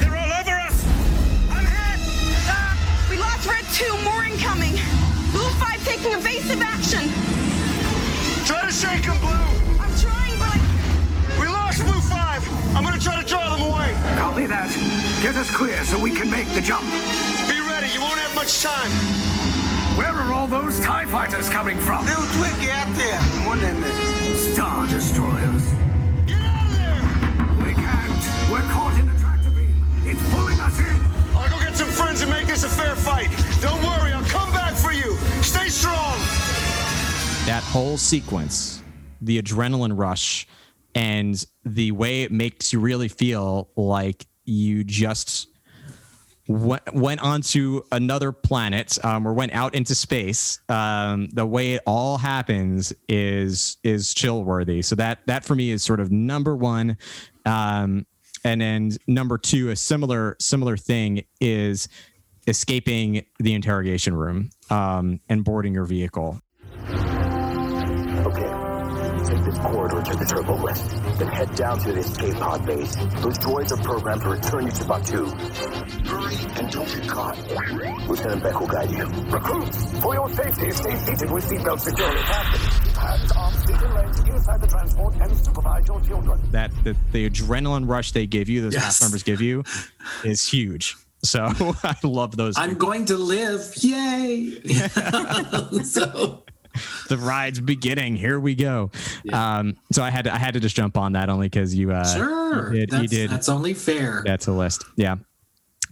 They're all over us! I'm hit! Ah, we lost red 2, more incoming. Blue 5 taking evasive action. Try to shake them, Blue! I'm trying, but I... We lost Blue 5! I'm gonna try to draw them away. Copy that. Get us clear so we can make the jump. Be ready, you won't have much time. Where are all those TIE fighters coming from? Little Twinkie out there. One in this. Star Destroyers. We're caught in the tractor beam. It's pulling us in. I'll go get some friends and make this a fair fight. Don't worry. I'll come back for you. Stay strong. That whole sequence, the adrenaline rush, and the way it makes you really feel like you just went, went onto another planet um, or went out into space. Um, the way it all happens is is chill worthy. So that that for me is sort of number one. Um, and then number two, a similar similar thing is escaping the interrogation room um, and boarding your vehicle. Okay, take this corridor to the turbo lift, then head down to the escape pod base. Those droids are programmed to return you to Batuu. Hurry and don't get caught. Lieutenant Bek will guide you. Recruits, for your safety, stay seated with seatbelts securely fastened. Hands off seat and legs inside the transport and supervise your children. that the, the adrenaline rush they give you, those Yes. cast members give you, is huge. So I love those. I'm going to live. Yay. so the ride's beginning. Here we go. Um, so I had to, I had to just jump on that only because you uh, sure. you did, that's, you did that's only fair. that's a list. Yeah.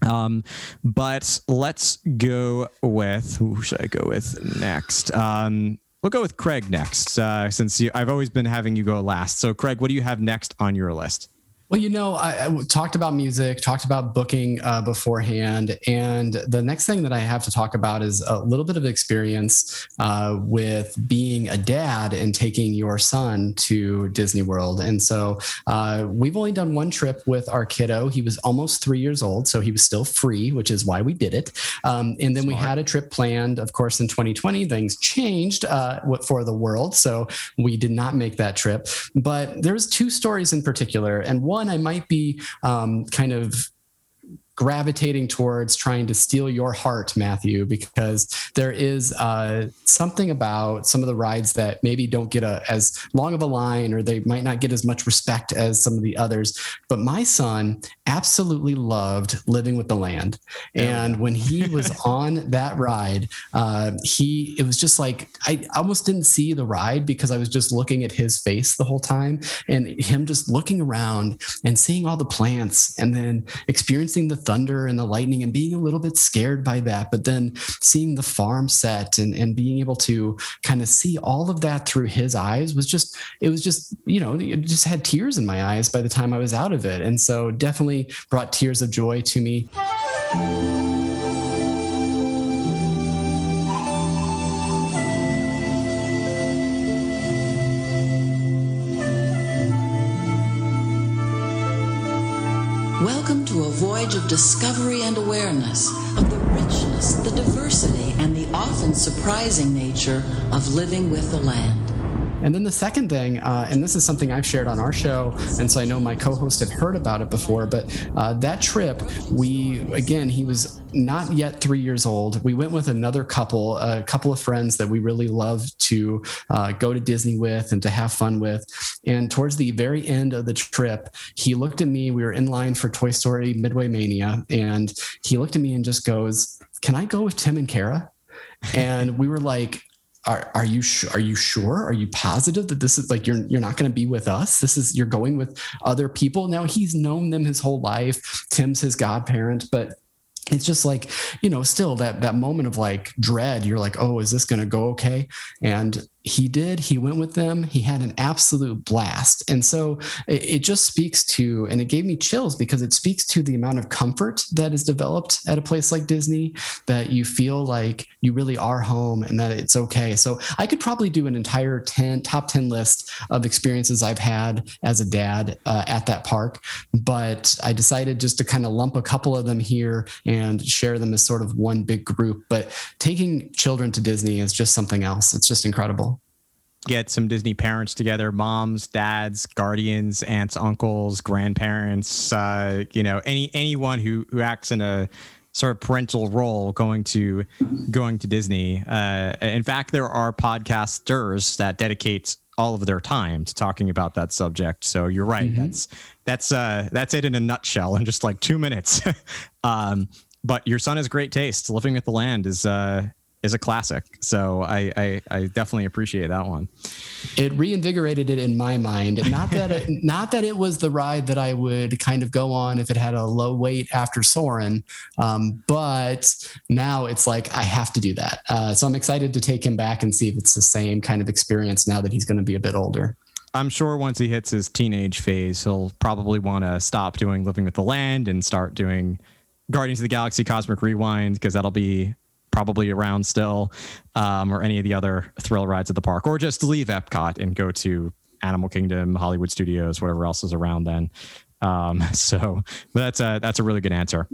Um, but let's go with who should I go with next? Um, we'll go with Craig next, uh, since you, I've always been having you go last. So Craig, what do you have next on your list? Well, you know, I, I talked about music, talked about booking uh, beforehand, and the next thing that I have to talk about is a little bit of experience uh, with being a dad and taking your son to Disney World. And so uh, we've only done one trip with our kiddo. He was almost three years old, so he was still free, which is why we did it. Um, and then we had a trip planned, of course, in 2020. Things changed uh, for the world, so we did not make that trip. But there's two stories in particular, and one I might be um, kind of gravitating towards trying to steal your heart, Matthew, because there is uh, something about some of the rides that maybe don't get a, as long of a line or they might not get as much respect as some of the others. But my son absolutely loved living with the land. And when he was on that ride, uh, he, it was just like, I almost didn't see the ride because I was just looking at his face the whole time and him just looking around and seeing all the plants and then experiencing the thunder and the lightning and being a little bit scared by that, but then seeing the farm set and, and being able to kind of see all of that through his eyes was just, it was just, you know, it just had tears in my eyes by the time I was out of it. And so definitely brought tears of joy to me. Welcome to a voyage of discovery and awareness of the richness, the diversity, and the often surprising nature of living with the land. And then the second thing, uh, and this is something I've shared on our show, and so I know my co-host have heard about it before. But uh, that trip, we again, he was not yet three years old. We went with another couple, a couple of friends that we really love to uh, go to Disney with and to have fun with. And towards the very end of the trip, he looked at me. We were in line for Toy Story Midway Mania, and he looked at me and just goes, "Can I go with Tim and Kara?" And we were like, are, are you su- are you sure? Are you positive that this is like you're you're not going to be with us? This is you're going with other people. Now he's known them his whole life. Tim's his godparent, but it's just like you know still that that moment of like dread. You're like oh is this going to go okay? And he did he went with them he had an absolute blast. And so it, it just speaks to and it gave me chills because it speaks to the amount of comfort that is developed at a place like disney that you feel like you really are home and that it's okay. So i could probably do an entire 10 top 10 list of experiences i've had as a dad uh, at that park but i decided just to kind of lump a couple of them here and share them as sort of one big group. But taking children to disney is just something else. It's just incredible get some Disney parents together, moms, dads, guardians, aunts, uncles, grandparents, uh, you know, any anyone who who acts in a sort of parental role going to going to Disney. Uh, in fact, there are podcasters that dedicate all of their time to talking about that subject. So you're right. Mm-hmm. That's that's uh, that's it in a nutshell in just like two minutes. um, but your son has great taste. Living with the Land is uh, is a classic. So I, I, I definitely appreciate that one. It reinvigorated it in my mind. Not that it, not that it was the ride that I would kind of go on if it had a low weight after Soarin', um, but now it's like I have to do that. Uh, so I'm excited to take him back and see if it's the same kind of experience now that he's going to be a bit older. I'm sure once he hits his teenage phase, he'll probably want to stop doing Living with the Land and start doing Guardians of the Galaxy Cosmic Rewind because that'll be probably around still, um, or any of the other thrill rides at the park, or just leave Epcot and go to Animal Kingdom, Hollywood Studios, whatever else is around then. Um, so that's a that's a really good answer.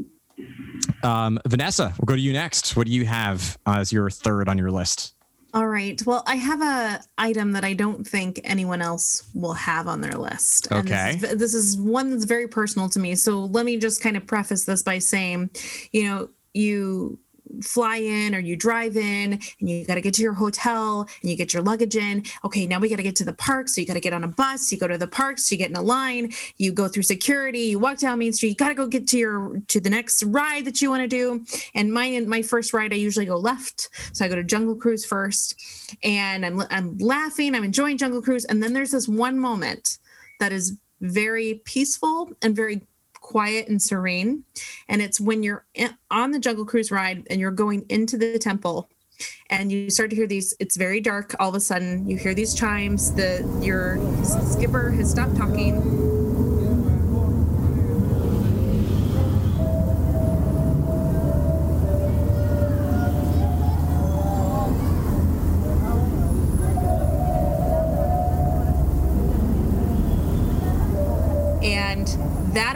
Um, Vanessa, we'll go to you next. What do you have as your third on your list? All right. Well, I have a item that I don't think anyone else will have on their list. Okay. This is, this is one that's very personal to me. So let me just kind of preface this by saying, you know, you fly in or you drive in and you got to get to your hotel and you get your luggage in. Okay, now we got to get to the park. So you got to get on a bus, you go to the park. So you get in a line, you go through security, you walk down Main Street, you got to go get to your to the next ride that you want to do. And my my first ride I usually go left. So I go to Jungle Cruise first and I'm I'm laughing, I'm enjoying Jungle Cruise and then there's this one moment that is very peaceful and very quiet and serene. And it's when you're on the Jungle Cruise ride and you're going into the temple and you start to hear these it's very dark all of a sudden you hear these chimes the your skipper has stopped talking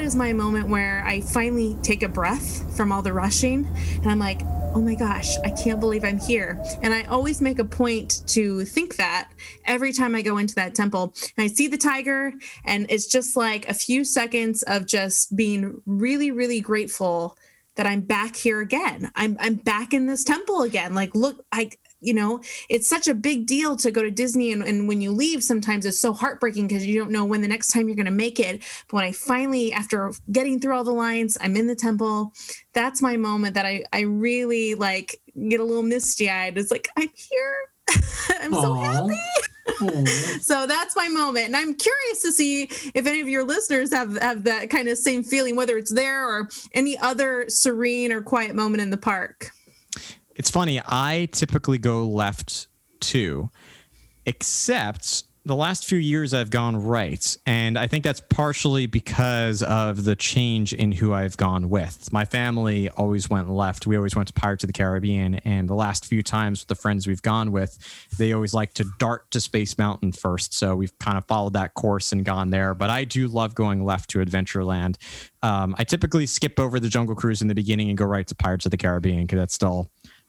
is my moment where I finally take a breath from all the rushing and I'm like, oh my gosh, I can't believe I'm here. And I always make a point to think that every time I go into that temple and I see the tiger, and it's just like a few seconds of just being really, really grateful that I'm back here again. I'm I'm back in this temple again. Like, look, I you know it's such a big deal to go to disney and, and when you leave sometimes it's so heartbreaking because you don't know when the next time you're going to make it. But when i finally after getting through all the lines i'm in the temple. That's my moment that i i really like get a little misty eyed it's like i'm here. I'm Aww. so happy. So that's my moment. And i'm curious to see if any of your listeners have have that kind of same feeling whether it's there or any other serene or quiet moment in the park it's funny. I typically go left too, except the last few years I've gone right. And I think that's partially because of the change in who I've gone with. My family always went left. We always went to Pirates of the Caribbean. And the last few times with the friends we've gone with, they always like to dart to Space Mountain first. So we've kind of followed that course and gone there. But I do love going left to Adventureland. Um, I typically skip over the Jungle Cruise in the beginning and go right to Pirates of the Caribbean because that's still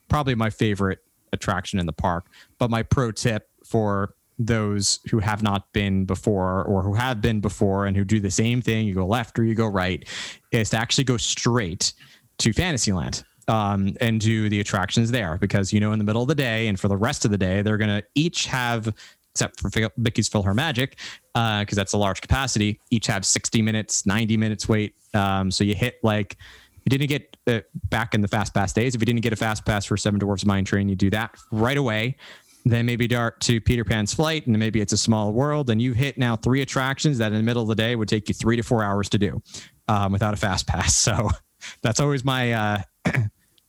probably my favorite attraction in the park. But my pro tip for those who have not been before or who have been before and who do the same thing, you go left or you go right, is to actually go straight to Fantasyland. Um, and do the attractions there because you know in the middle of the day and for the rest of the day they're going to each have except for Mickey's PhilharMagic because uh, because that's a large capacity each have 60 minutes 90 minutes wait um, so you hit like you didn't get uh, back in the fast pass days, if you didn't get a fast pass for Seven Dwarfs Mine Train, you do that right away. Then maybe dart to Peter Pan's Flight, and maybe it's a small world. And you hit now three attractions that in the middle of the day would take you three to four hours to do um, without a fast pass. So that's always my uh,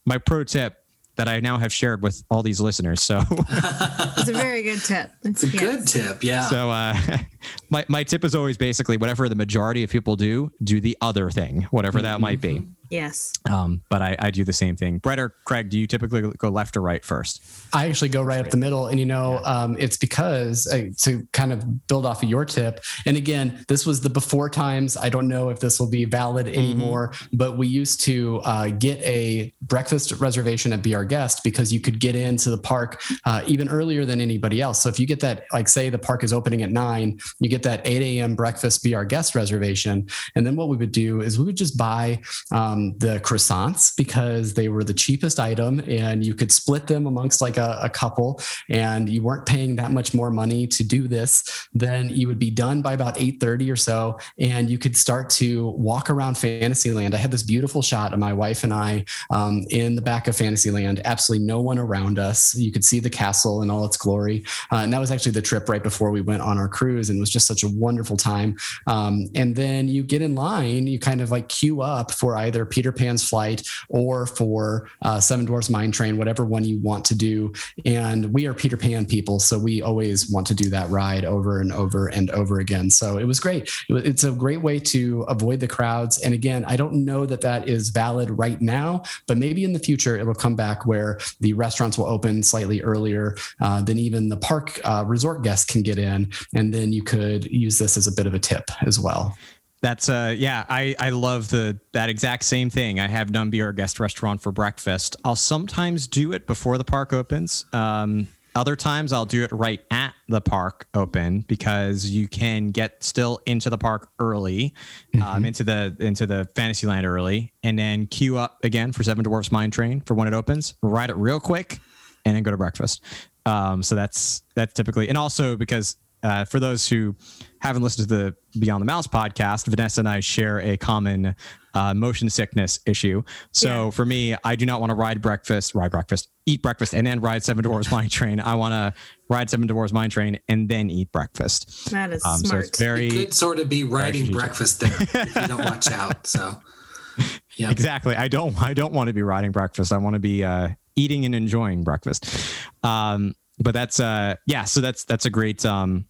my pro tip that I now have shared with all these listeners. So it's a very good tip. It's, it's a yes. good tip. Yeah. So uh, my, my tip is always basically whatever the majority of people do, do the other thing, whatever mm-hmm. that might be. Yes. Um, but I, I do the same thing. Brett or Craig, do you typically go left or right first? I actually go right up the middle. And, you know, um, it's because uh, to kind of build off of your tip. And again, this was the before times. I don't know if this will be valid mm-hmm. anymore, mm-hmm. but we used to uh, get a breakfast reservation at Be Our Guest because you could get into the park uh, even earlier than anybody else. So if you get that, like say the park is opening at nine, you get that 8 a.m. breakfast Be Our Guest reservation. And then what we would do is we would just buy, um, um, the croissants because they were the cheapest item and you could split them amongst like a, a couple and you weren't paying that much more money to do this. Then you would be done by about 8:30 or so, and you could start to walk around Fantasyland. I had this beautiful shot of my wife and I um, in the back of Fantasyland. Absolutely no one around us. You could see the castle in all its glory, uh, and that was actually the trip right before we went on our cruise, and it was just such a wonderful time. Um, and then you get in line, you kind of like queue up for either Peter Pan's flight or for uh, Seven Dwarfs Mine Train, whatever one you want to do. And we are Peter Pan people, so we always want to do that ride over and over and over again. So it was great. It's a great way to avoid the crowds. And again, I don't know that that is valid right now, but maybe in the future it will come back where the restaurants will open slightly earlier uh, than even the park uh, resort guests can get in. And then you could use this as a bit of a tip as well. That's uh yeah, I I love the that exact same thing. I have Numby our guest restaurant for breakfast. I'll sometimes do it before the park opens. Um other times I'll do it right at the park open because you can get still into the park early, um, mm-hmm. um, into the into the Fantasyland early, and then queue up again for Seven Dwarfs Mine Train for when it opens. Ride it real quick, and then go to breakfast. Um, so that's that's typically, and also because uh, for those who haven't listened to the Beyond the Mouse podcast, Vanessa and I share a common uh, motion sickness issue. So yeah. for me, I do not want to ride breakfast, ride breakfast, eat breakfast, and then ride Seven Dwarfs Mine Train. I want to ride Seven Dwarfs Mine Train and then eat breakfast. That is um, smart. So it's very it could sort of be riding breakfast there if you don't watch out. So yeah, exactly. I don't. I don't want to be riding breakfast. I want to be uh, eating and enjoying breakfast. Um, but that's uh, yeah. So that's that's a great um,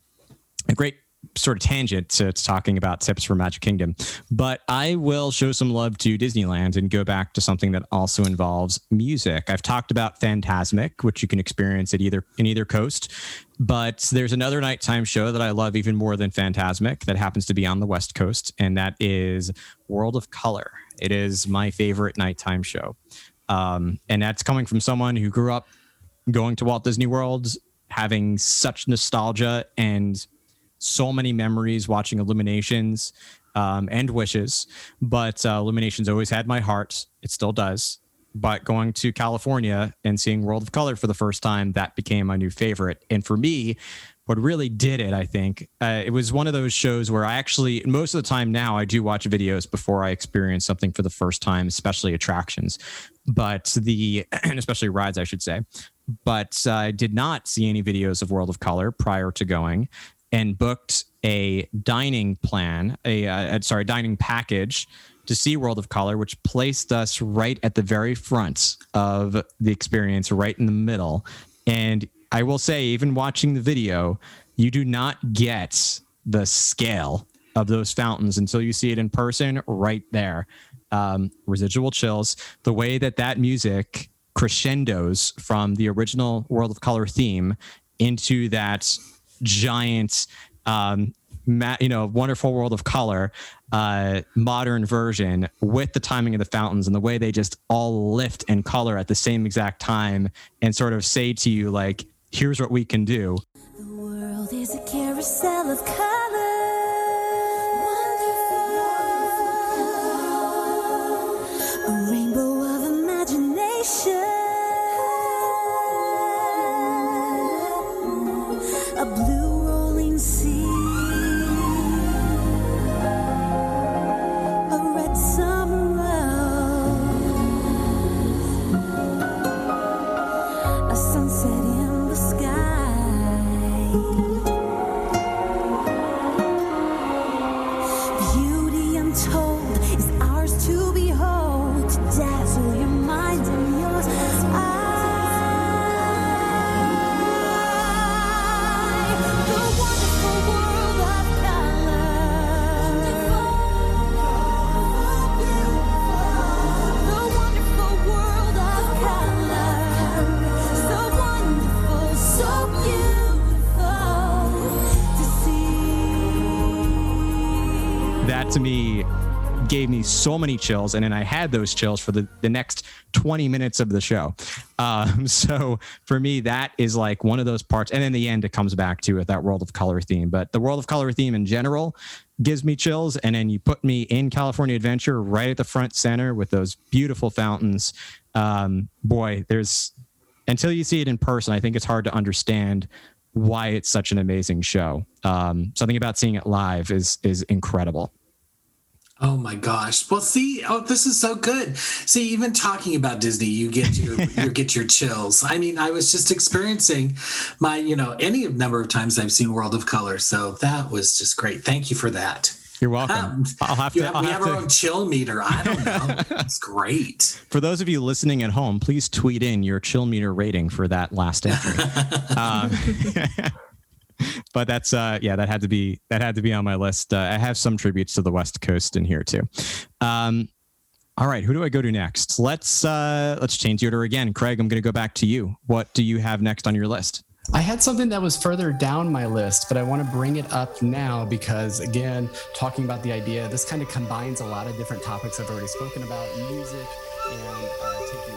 a great sort of tangent to, to, talking about tips for Magic Kingdom, but I will show some love to Disneyland and go back to something that also involves music. I've talked about Fantasmic, which you can experience at either in either coast, but there's another nighttime show that I love even more than Fantasmic that happens to be on the West Coast, and that is World of Color. It is my favorite nighttime show, um, and that's coming from someone who grew up going to Walt Disney World, having such nostalgia and so many memories watching Illuminations um, and Wishes, but uh, Illuminations always had my heart. It still does. But going to California and seeing World of Color for the first time, that became my new favorite. And for me, what really did it, I think, uh, it was one of those shows where I actually, most of the time now, I do watch videos before I experience something for the first time, especially attractions, but the, and especially rides, I should say. But I did not see any videos of World of Color prior to going and booked a dining plan, a uh, sorry, dining package to see World of Color, which placed us right at the very front of the experience, right in the middle. And I will say, even watching the video, you do not get the scale of those fountains until you see it in person right there. Um, residual chills. The way that that music crescendos from the original World of Color theme into that giant um, ma- you know wonderful world of color uh, modern version with the timing of the fountains and the way they just all lift and color at the same exact time and sort of say to you like here's what we can do. The world is a carousel of color a rainbow so many chills. And then I had those chills for the, the next 20 minutes of the show. Um, so for me, that is like one of those parts. And in the end, it comes back to it, that World of Color theme. But the World of Color theme in general gives me chills. And then you put me in California Adventure right at the front center with those beautiful fountains. Um, boy, there's until you see it in person, I think it's hard to understand why it's such an amazing show. Um, something about seeing it live is is incredible. Oh my gosh! Well, see, oh, this is so good. See, even talking about Disney, you get your you get your chills. I mean, I was just experiencing my, you know, any number of times I've seen World of Color, so that was just great. Thank you for that. You're welcome. Um, I'll have to. Have, we have, have our own chill meter. I don't know. It's great. For those of you listening at home, please tweet in your chill meter rating for that last entry. um, but that's uh yeah that had to be that had to be on my list. Uh, i have some tributes to the west coast in here too. Um all right who do i go to next? Let's uh let's change the order again. Craig i'm going to go back to you. What do you have next on your list? I had something that was further down my list, but I want to bring it up now because, again, talking about the idea, this kind of combines a lot of different topics I've already spoken about music and uh, taking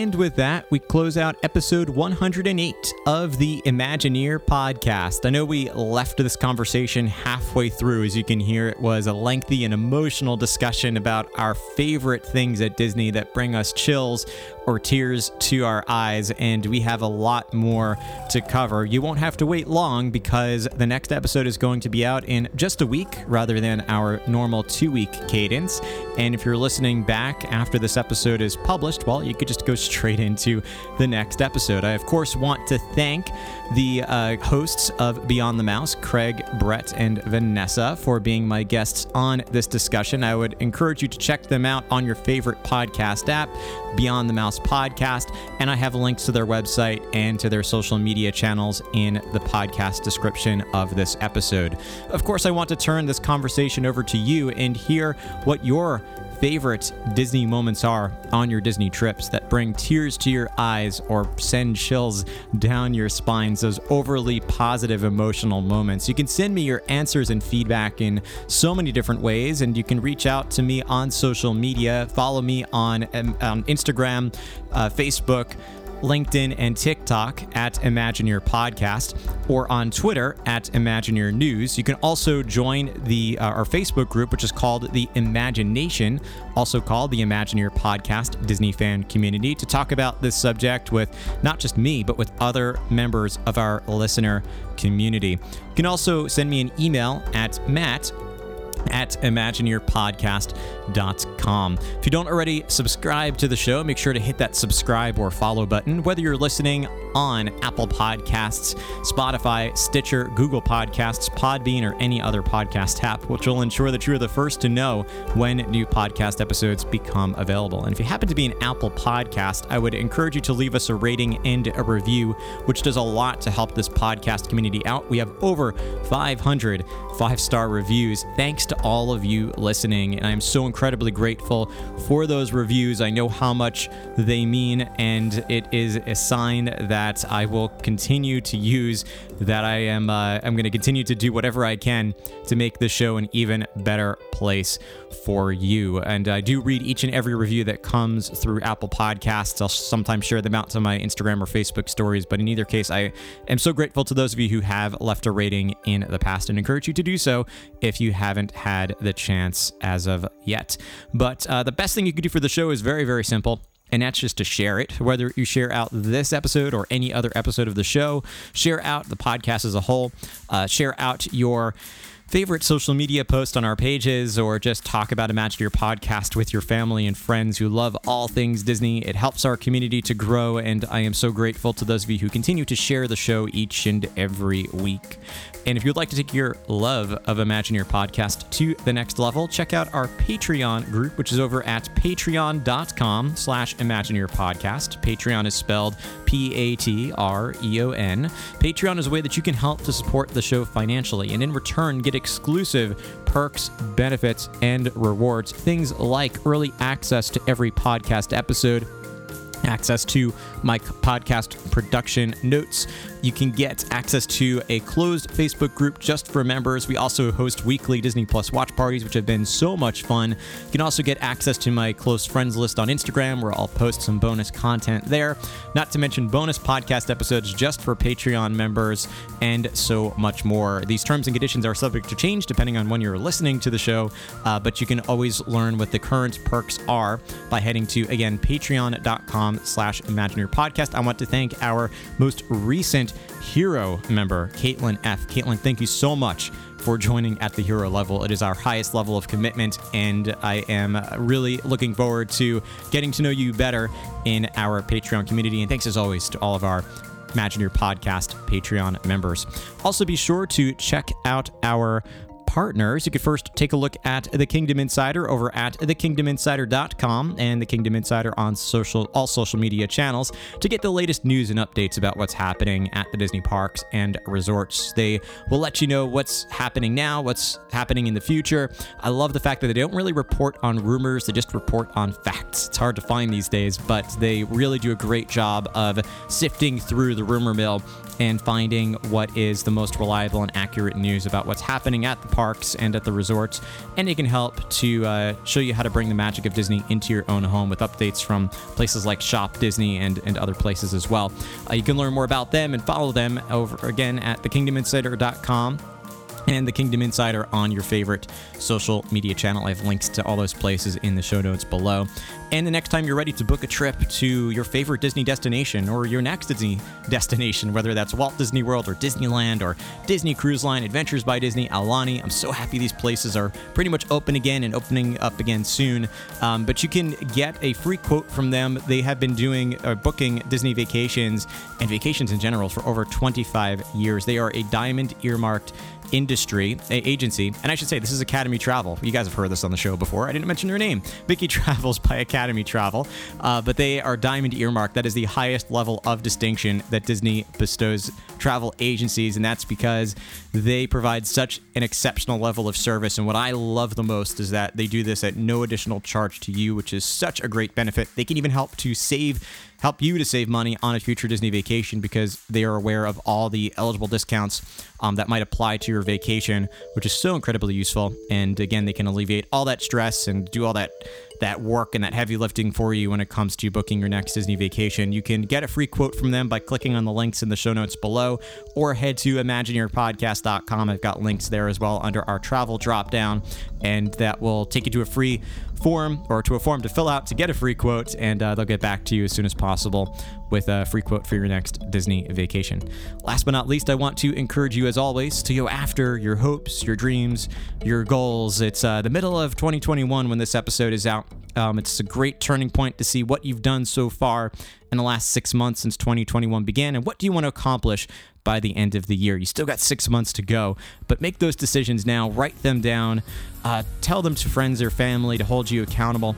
And with that, we close out episode 108 of the Imagineer podcast. I know we left this conversation halfway through. As you can hear, it was a lengthy and emotional discussion about our favorite things at Disney that bring us chills or tears to our eyes, and we have a lot more to cover. You won't have to wait long because the next episode is going to be out in just a week rather than our normal two week cadence. And if you're listening back after this episode is published, well, you could just go straight into the next episode. I, of course, want to thank the uh, hosts of Beyond the Mouse, Craig, Brett, and Vanessa, for being my guests on this discussion. I would encourage you to check them out on your favorite podcast app, Beyond the Mouse Podcast, and I have links to their website and to their social media channels in the podcast description of this episode. Of course, I want to turn this conversation over to you and hear what your favorite Disney moments are on your Disney trips that bring tears to your eyes or send chills down your spines, those overly positive emotional moments. You can send me your answers and feedback in so many different ways, and you can reach out to me on social media. Follow me on, um, on Instagram, uh, Facebook. LinkedIn, and TikTok at Imagineer Podcast, or on Twitter at Imagineer News. You can also join the uh, our Facebook group, which is called the Imagination, also called the Imagineer Podcast Disney fan community, to talk about this subject with not just me, but with other members of our listener community. You can also send me an email at matt at imagineerpodcast.com. If you don't already subscribe to the show, make sure to hit that subscribe or follow button, whether you're listening on Apple Podcasts, Spotify, Stitcher, Google Podcasts, Podbean, or any other podcast app, which will ensure that you're the first to know when new podcast episodes become available. And if you happen to be an Apple Podcast, I would encourage you to leave us a rating and a review, which does a lot to help this podcast community out. We have over 500 five star reviews. Thanks to all of you listening. And I'm so incredibly grateful for those reviews. I know how much they mean, and it is a sign that I will continue to use. That I am, uh, I'm going to continue to do whatever I can to make the show an even better place for you. And I do read each and every review that comes through Apple Podcasts. I'll sometimes share them out to my Instagram or Facebook stories. But in either case, I am so grateful to those of you who have left a rating in the past and encourage you to do so if you haven't had the chance as of yet. But uh, the best thing you can do for the show is very, very simple and that's just to share it. Whether you share out this episode or any other episode of the show, share out the podcast as a whole, uh, share out your favorite social media post on our pages or just talk about Imagineer podcast with your family and friends who love all things Disney. It helps our community to grow, and I am so grateful to those of you who continue to share the show each and every week. And if you'd like to take your love of Imagineer podcast to the next level, check out our Patreon group, which is over at patreon.com slash Imagineer podcast. Patreon is spelled P-A-T-R-E-O-N. Patreon is a way that you can help to support the show financially and in return get exclusive perks, benefits, and rewards. Things like early access to every podcast episode, access to my podcast production notes, you can get access to a closed Facebook group just for members. We also host weekly Disney Plus watch parties, which have been so much fun. You can also get access to my close friends list on Instagram, where I'll post some bonus content there. Not to mention bonus podcast episodes just for Patreon members, and so much more. These terms and conditions are subject to change depending on when you're listening to the show, uh, but you can always learn what the current perks are by heading to again patreon.com slash Imagineer podcast. I want to thank our most recent Hero member, Caitlin F. Caitlin, thank you so much for joining at the hero level. It is our highest level of commitment, and I am really looking forward to getting to know you better in our Patreon community. And thanks as always to all of our Imagineer Podcast Patreon members. Also, be sure to check out our partners, you could first take a look at the Kingdom Insider over at thekingdominsider.com and the Kingdom Insider on social all social media channels to get the latest news and updates about what's happening at the Disney parks and resorts. They will let you know what's happening now, what's happening in the future. I love the fact that they don't really report on rumors, they just report on facts. It's hard to find these days, but they really do a great job of sifting through the rumor mill and finding what is the most reliable and accurate news about what's happening at the parks and at the resorts. And it can help to uh, show you how to bring the magic of Disney into your own home with updates from places like Shop Disney and, and other places as well. Uh, you can learn more about them and follow them over again at thekingdominsider.com and the Kingdom Insider on your favorite social media channel. I have links to all those places in the show notes below. And the next time you're ready to book a trip to your favorite Disney destination or your next Disney destination, whether that's Walt Disney World or Disneyland or Disney Cruise Line, Adventures by Disney, Aulani, I'm so happy these places are pretty much open again and opening up again soon. Um, but you can get a free quote from them. They have been doing uh, booking Disney vacations and vacations in general for over 25 years. They are a diamond earmarked industry agency, and I should say this is Academy Travel. You guys have heard this on the show before. I didn't mention their name. Vicky Travels by Academy Travel, uh, but they are Diamond Earmark. That is the highest level of distinction that Disney bestows travel agencies, and that's because they provide such an exceptional level of service. And what I love the most is that they do this at no additional charge to you, which is such a great benefit. They can even help to save help you to save money on a future Disney vacation because they are aware of all the eligible discounts um, that might apply to your vacation, which is so incredibly useful. And again, they can alleviate all that stress and do all that that work and that heavy lifting for you when it comes to booking your next Disney vacation. You can get a free quote from them by clicking on the links in the show notes below or head to imagineerpodcast.com. I've got links there as well under our travel drop down, and that will take you to a free form or to a form to fill out to get a free quote, and uh, they'll get back to you as soon as possible with a free quote for your next Disney vacation. Last but not least, I want to encourage you, as always, to go after your hopes, your dreams, your goals. It's uh, the middle of 2021 when this episode is out. Um, it's a great turning point to see what you've done so far in the last six months since 2021 began and what do you want to accomplish by the end of the year. You still got six months to go, but make those decisions now, write them down, uh, tell them to friends or family to hold you accountable.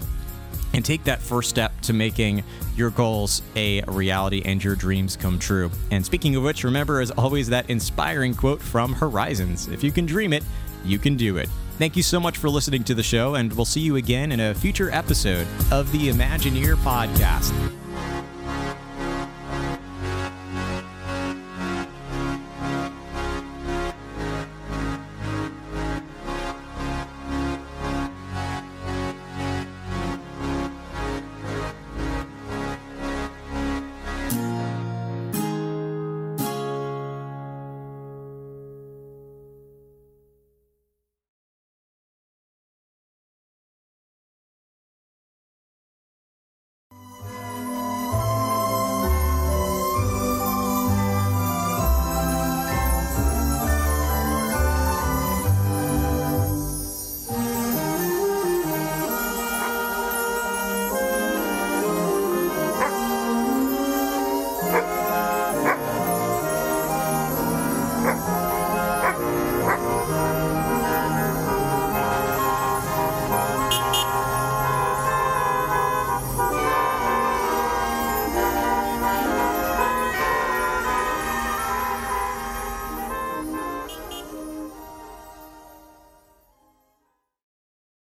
And take that first step to making your goals a reality and your dreams come true. And speaking of which, remember as always that inspiring quote from Horizons If you can dream it, you can do it. Thank you so much for listening to the show, and we'll see you again in a future episode of the Imagineer Podcast.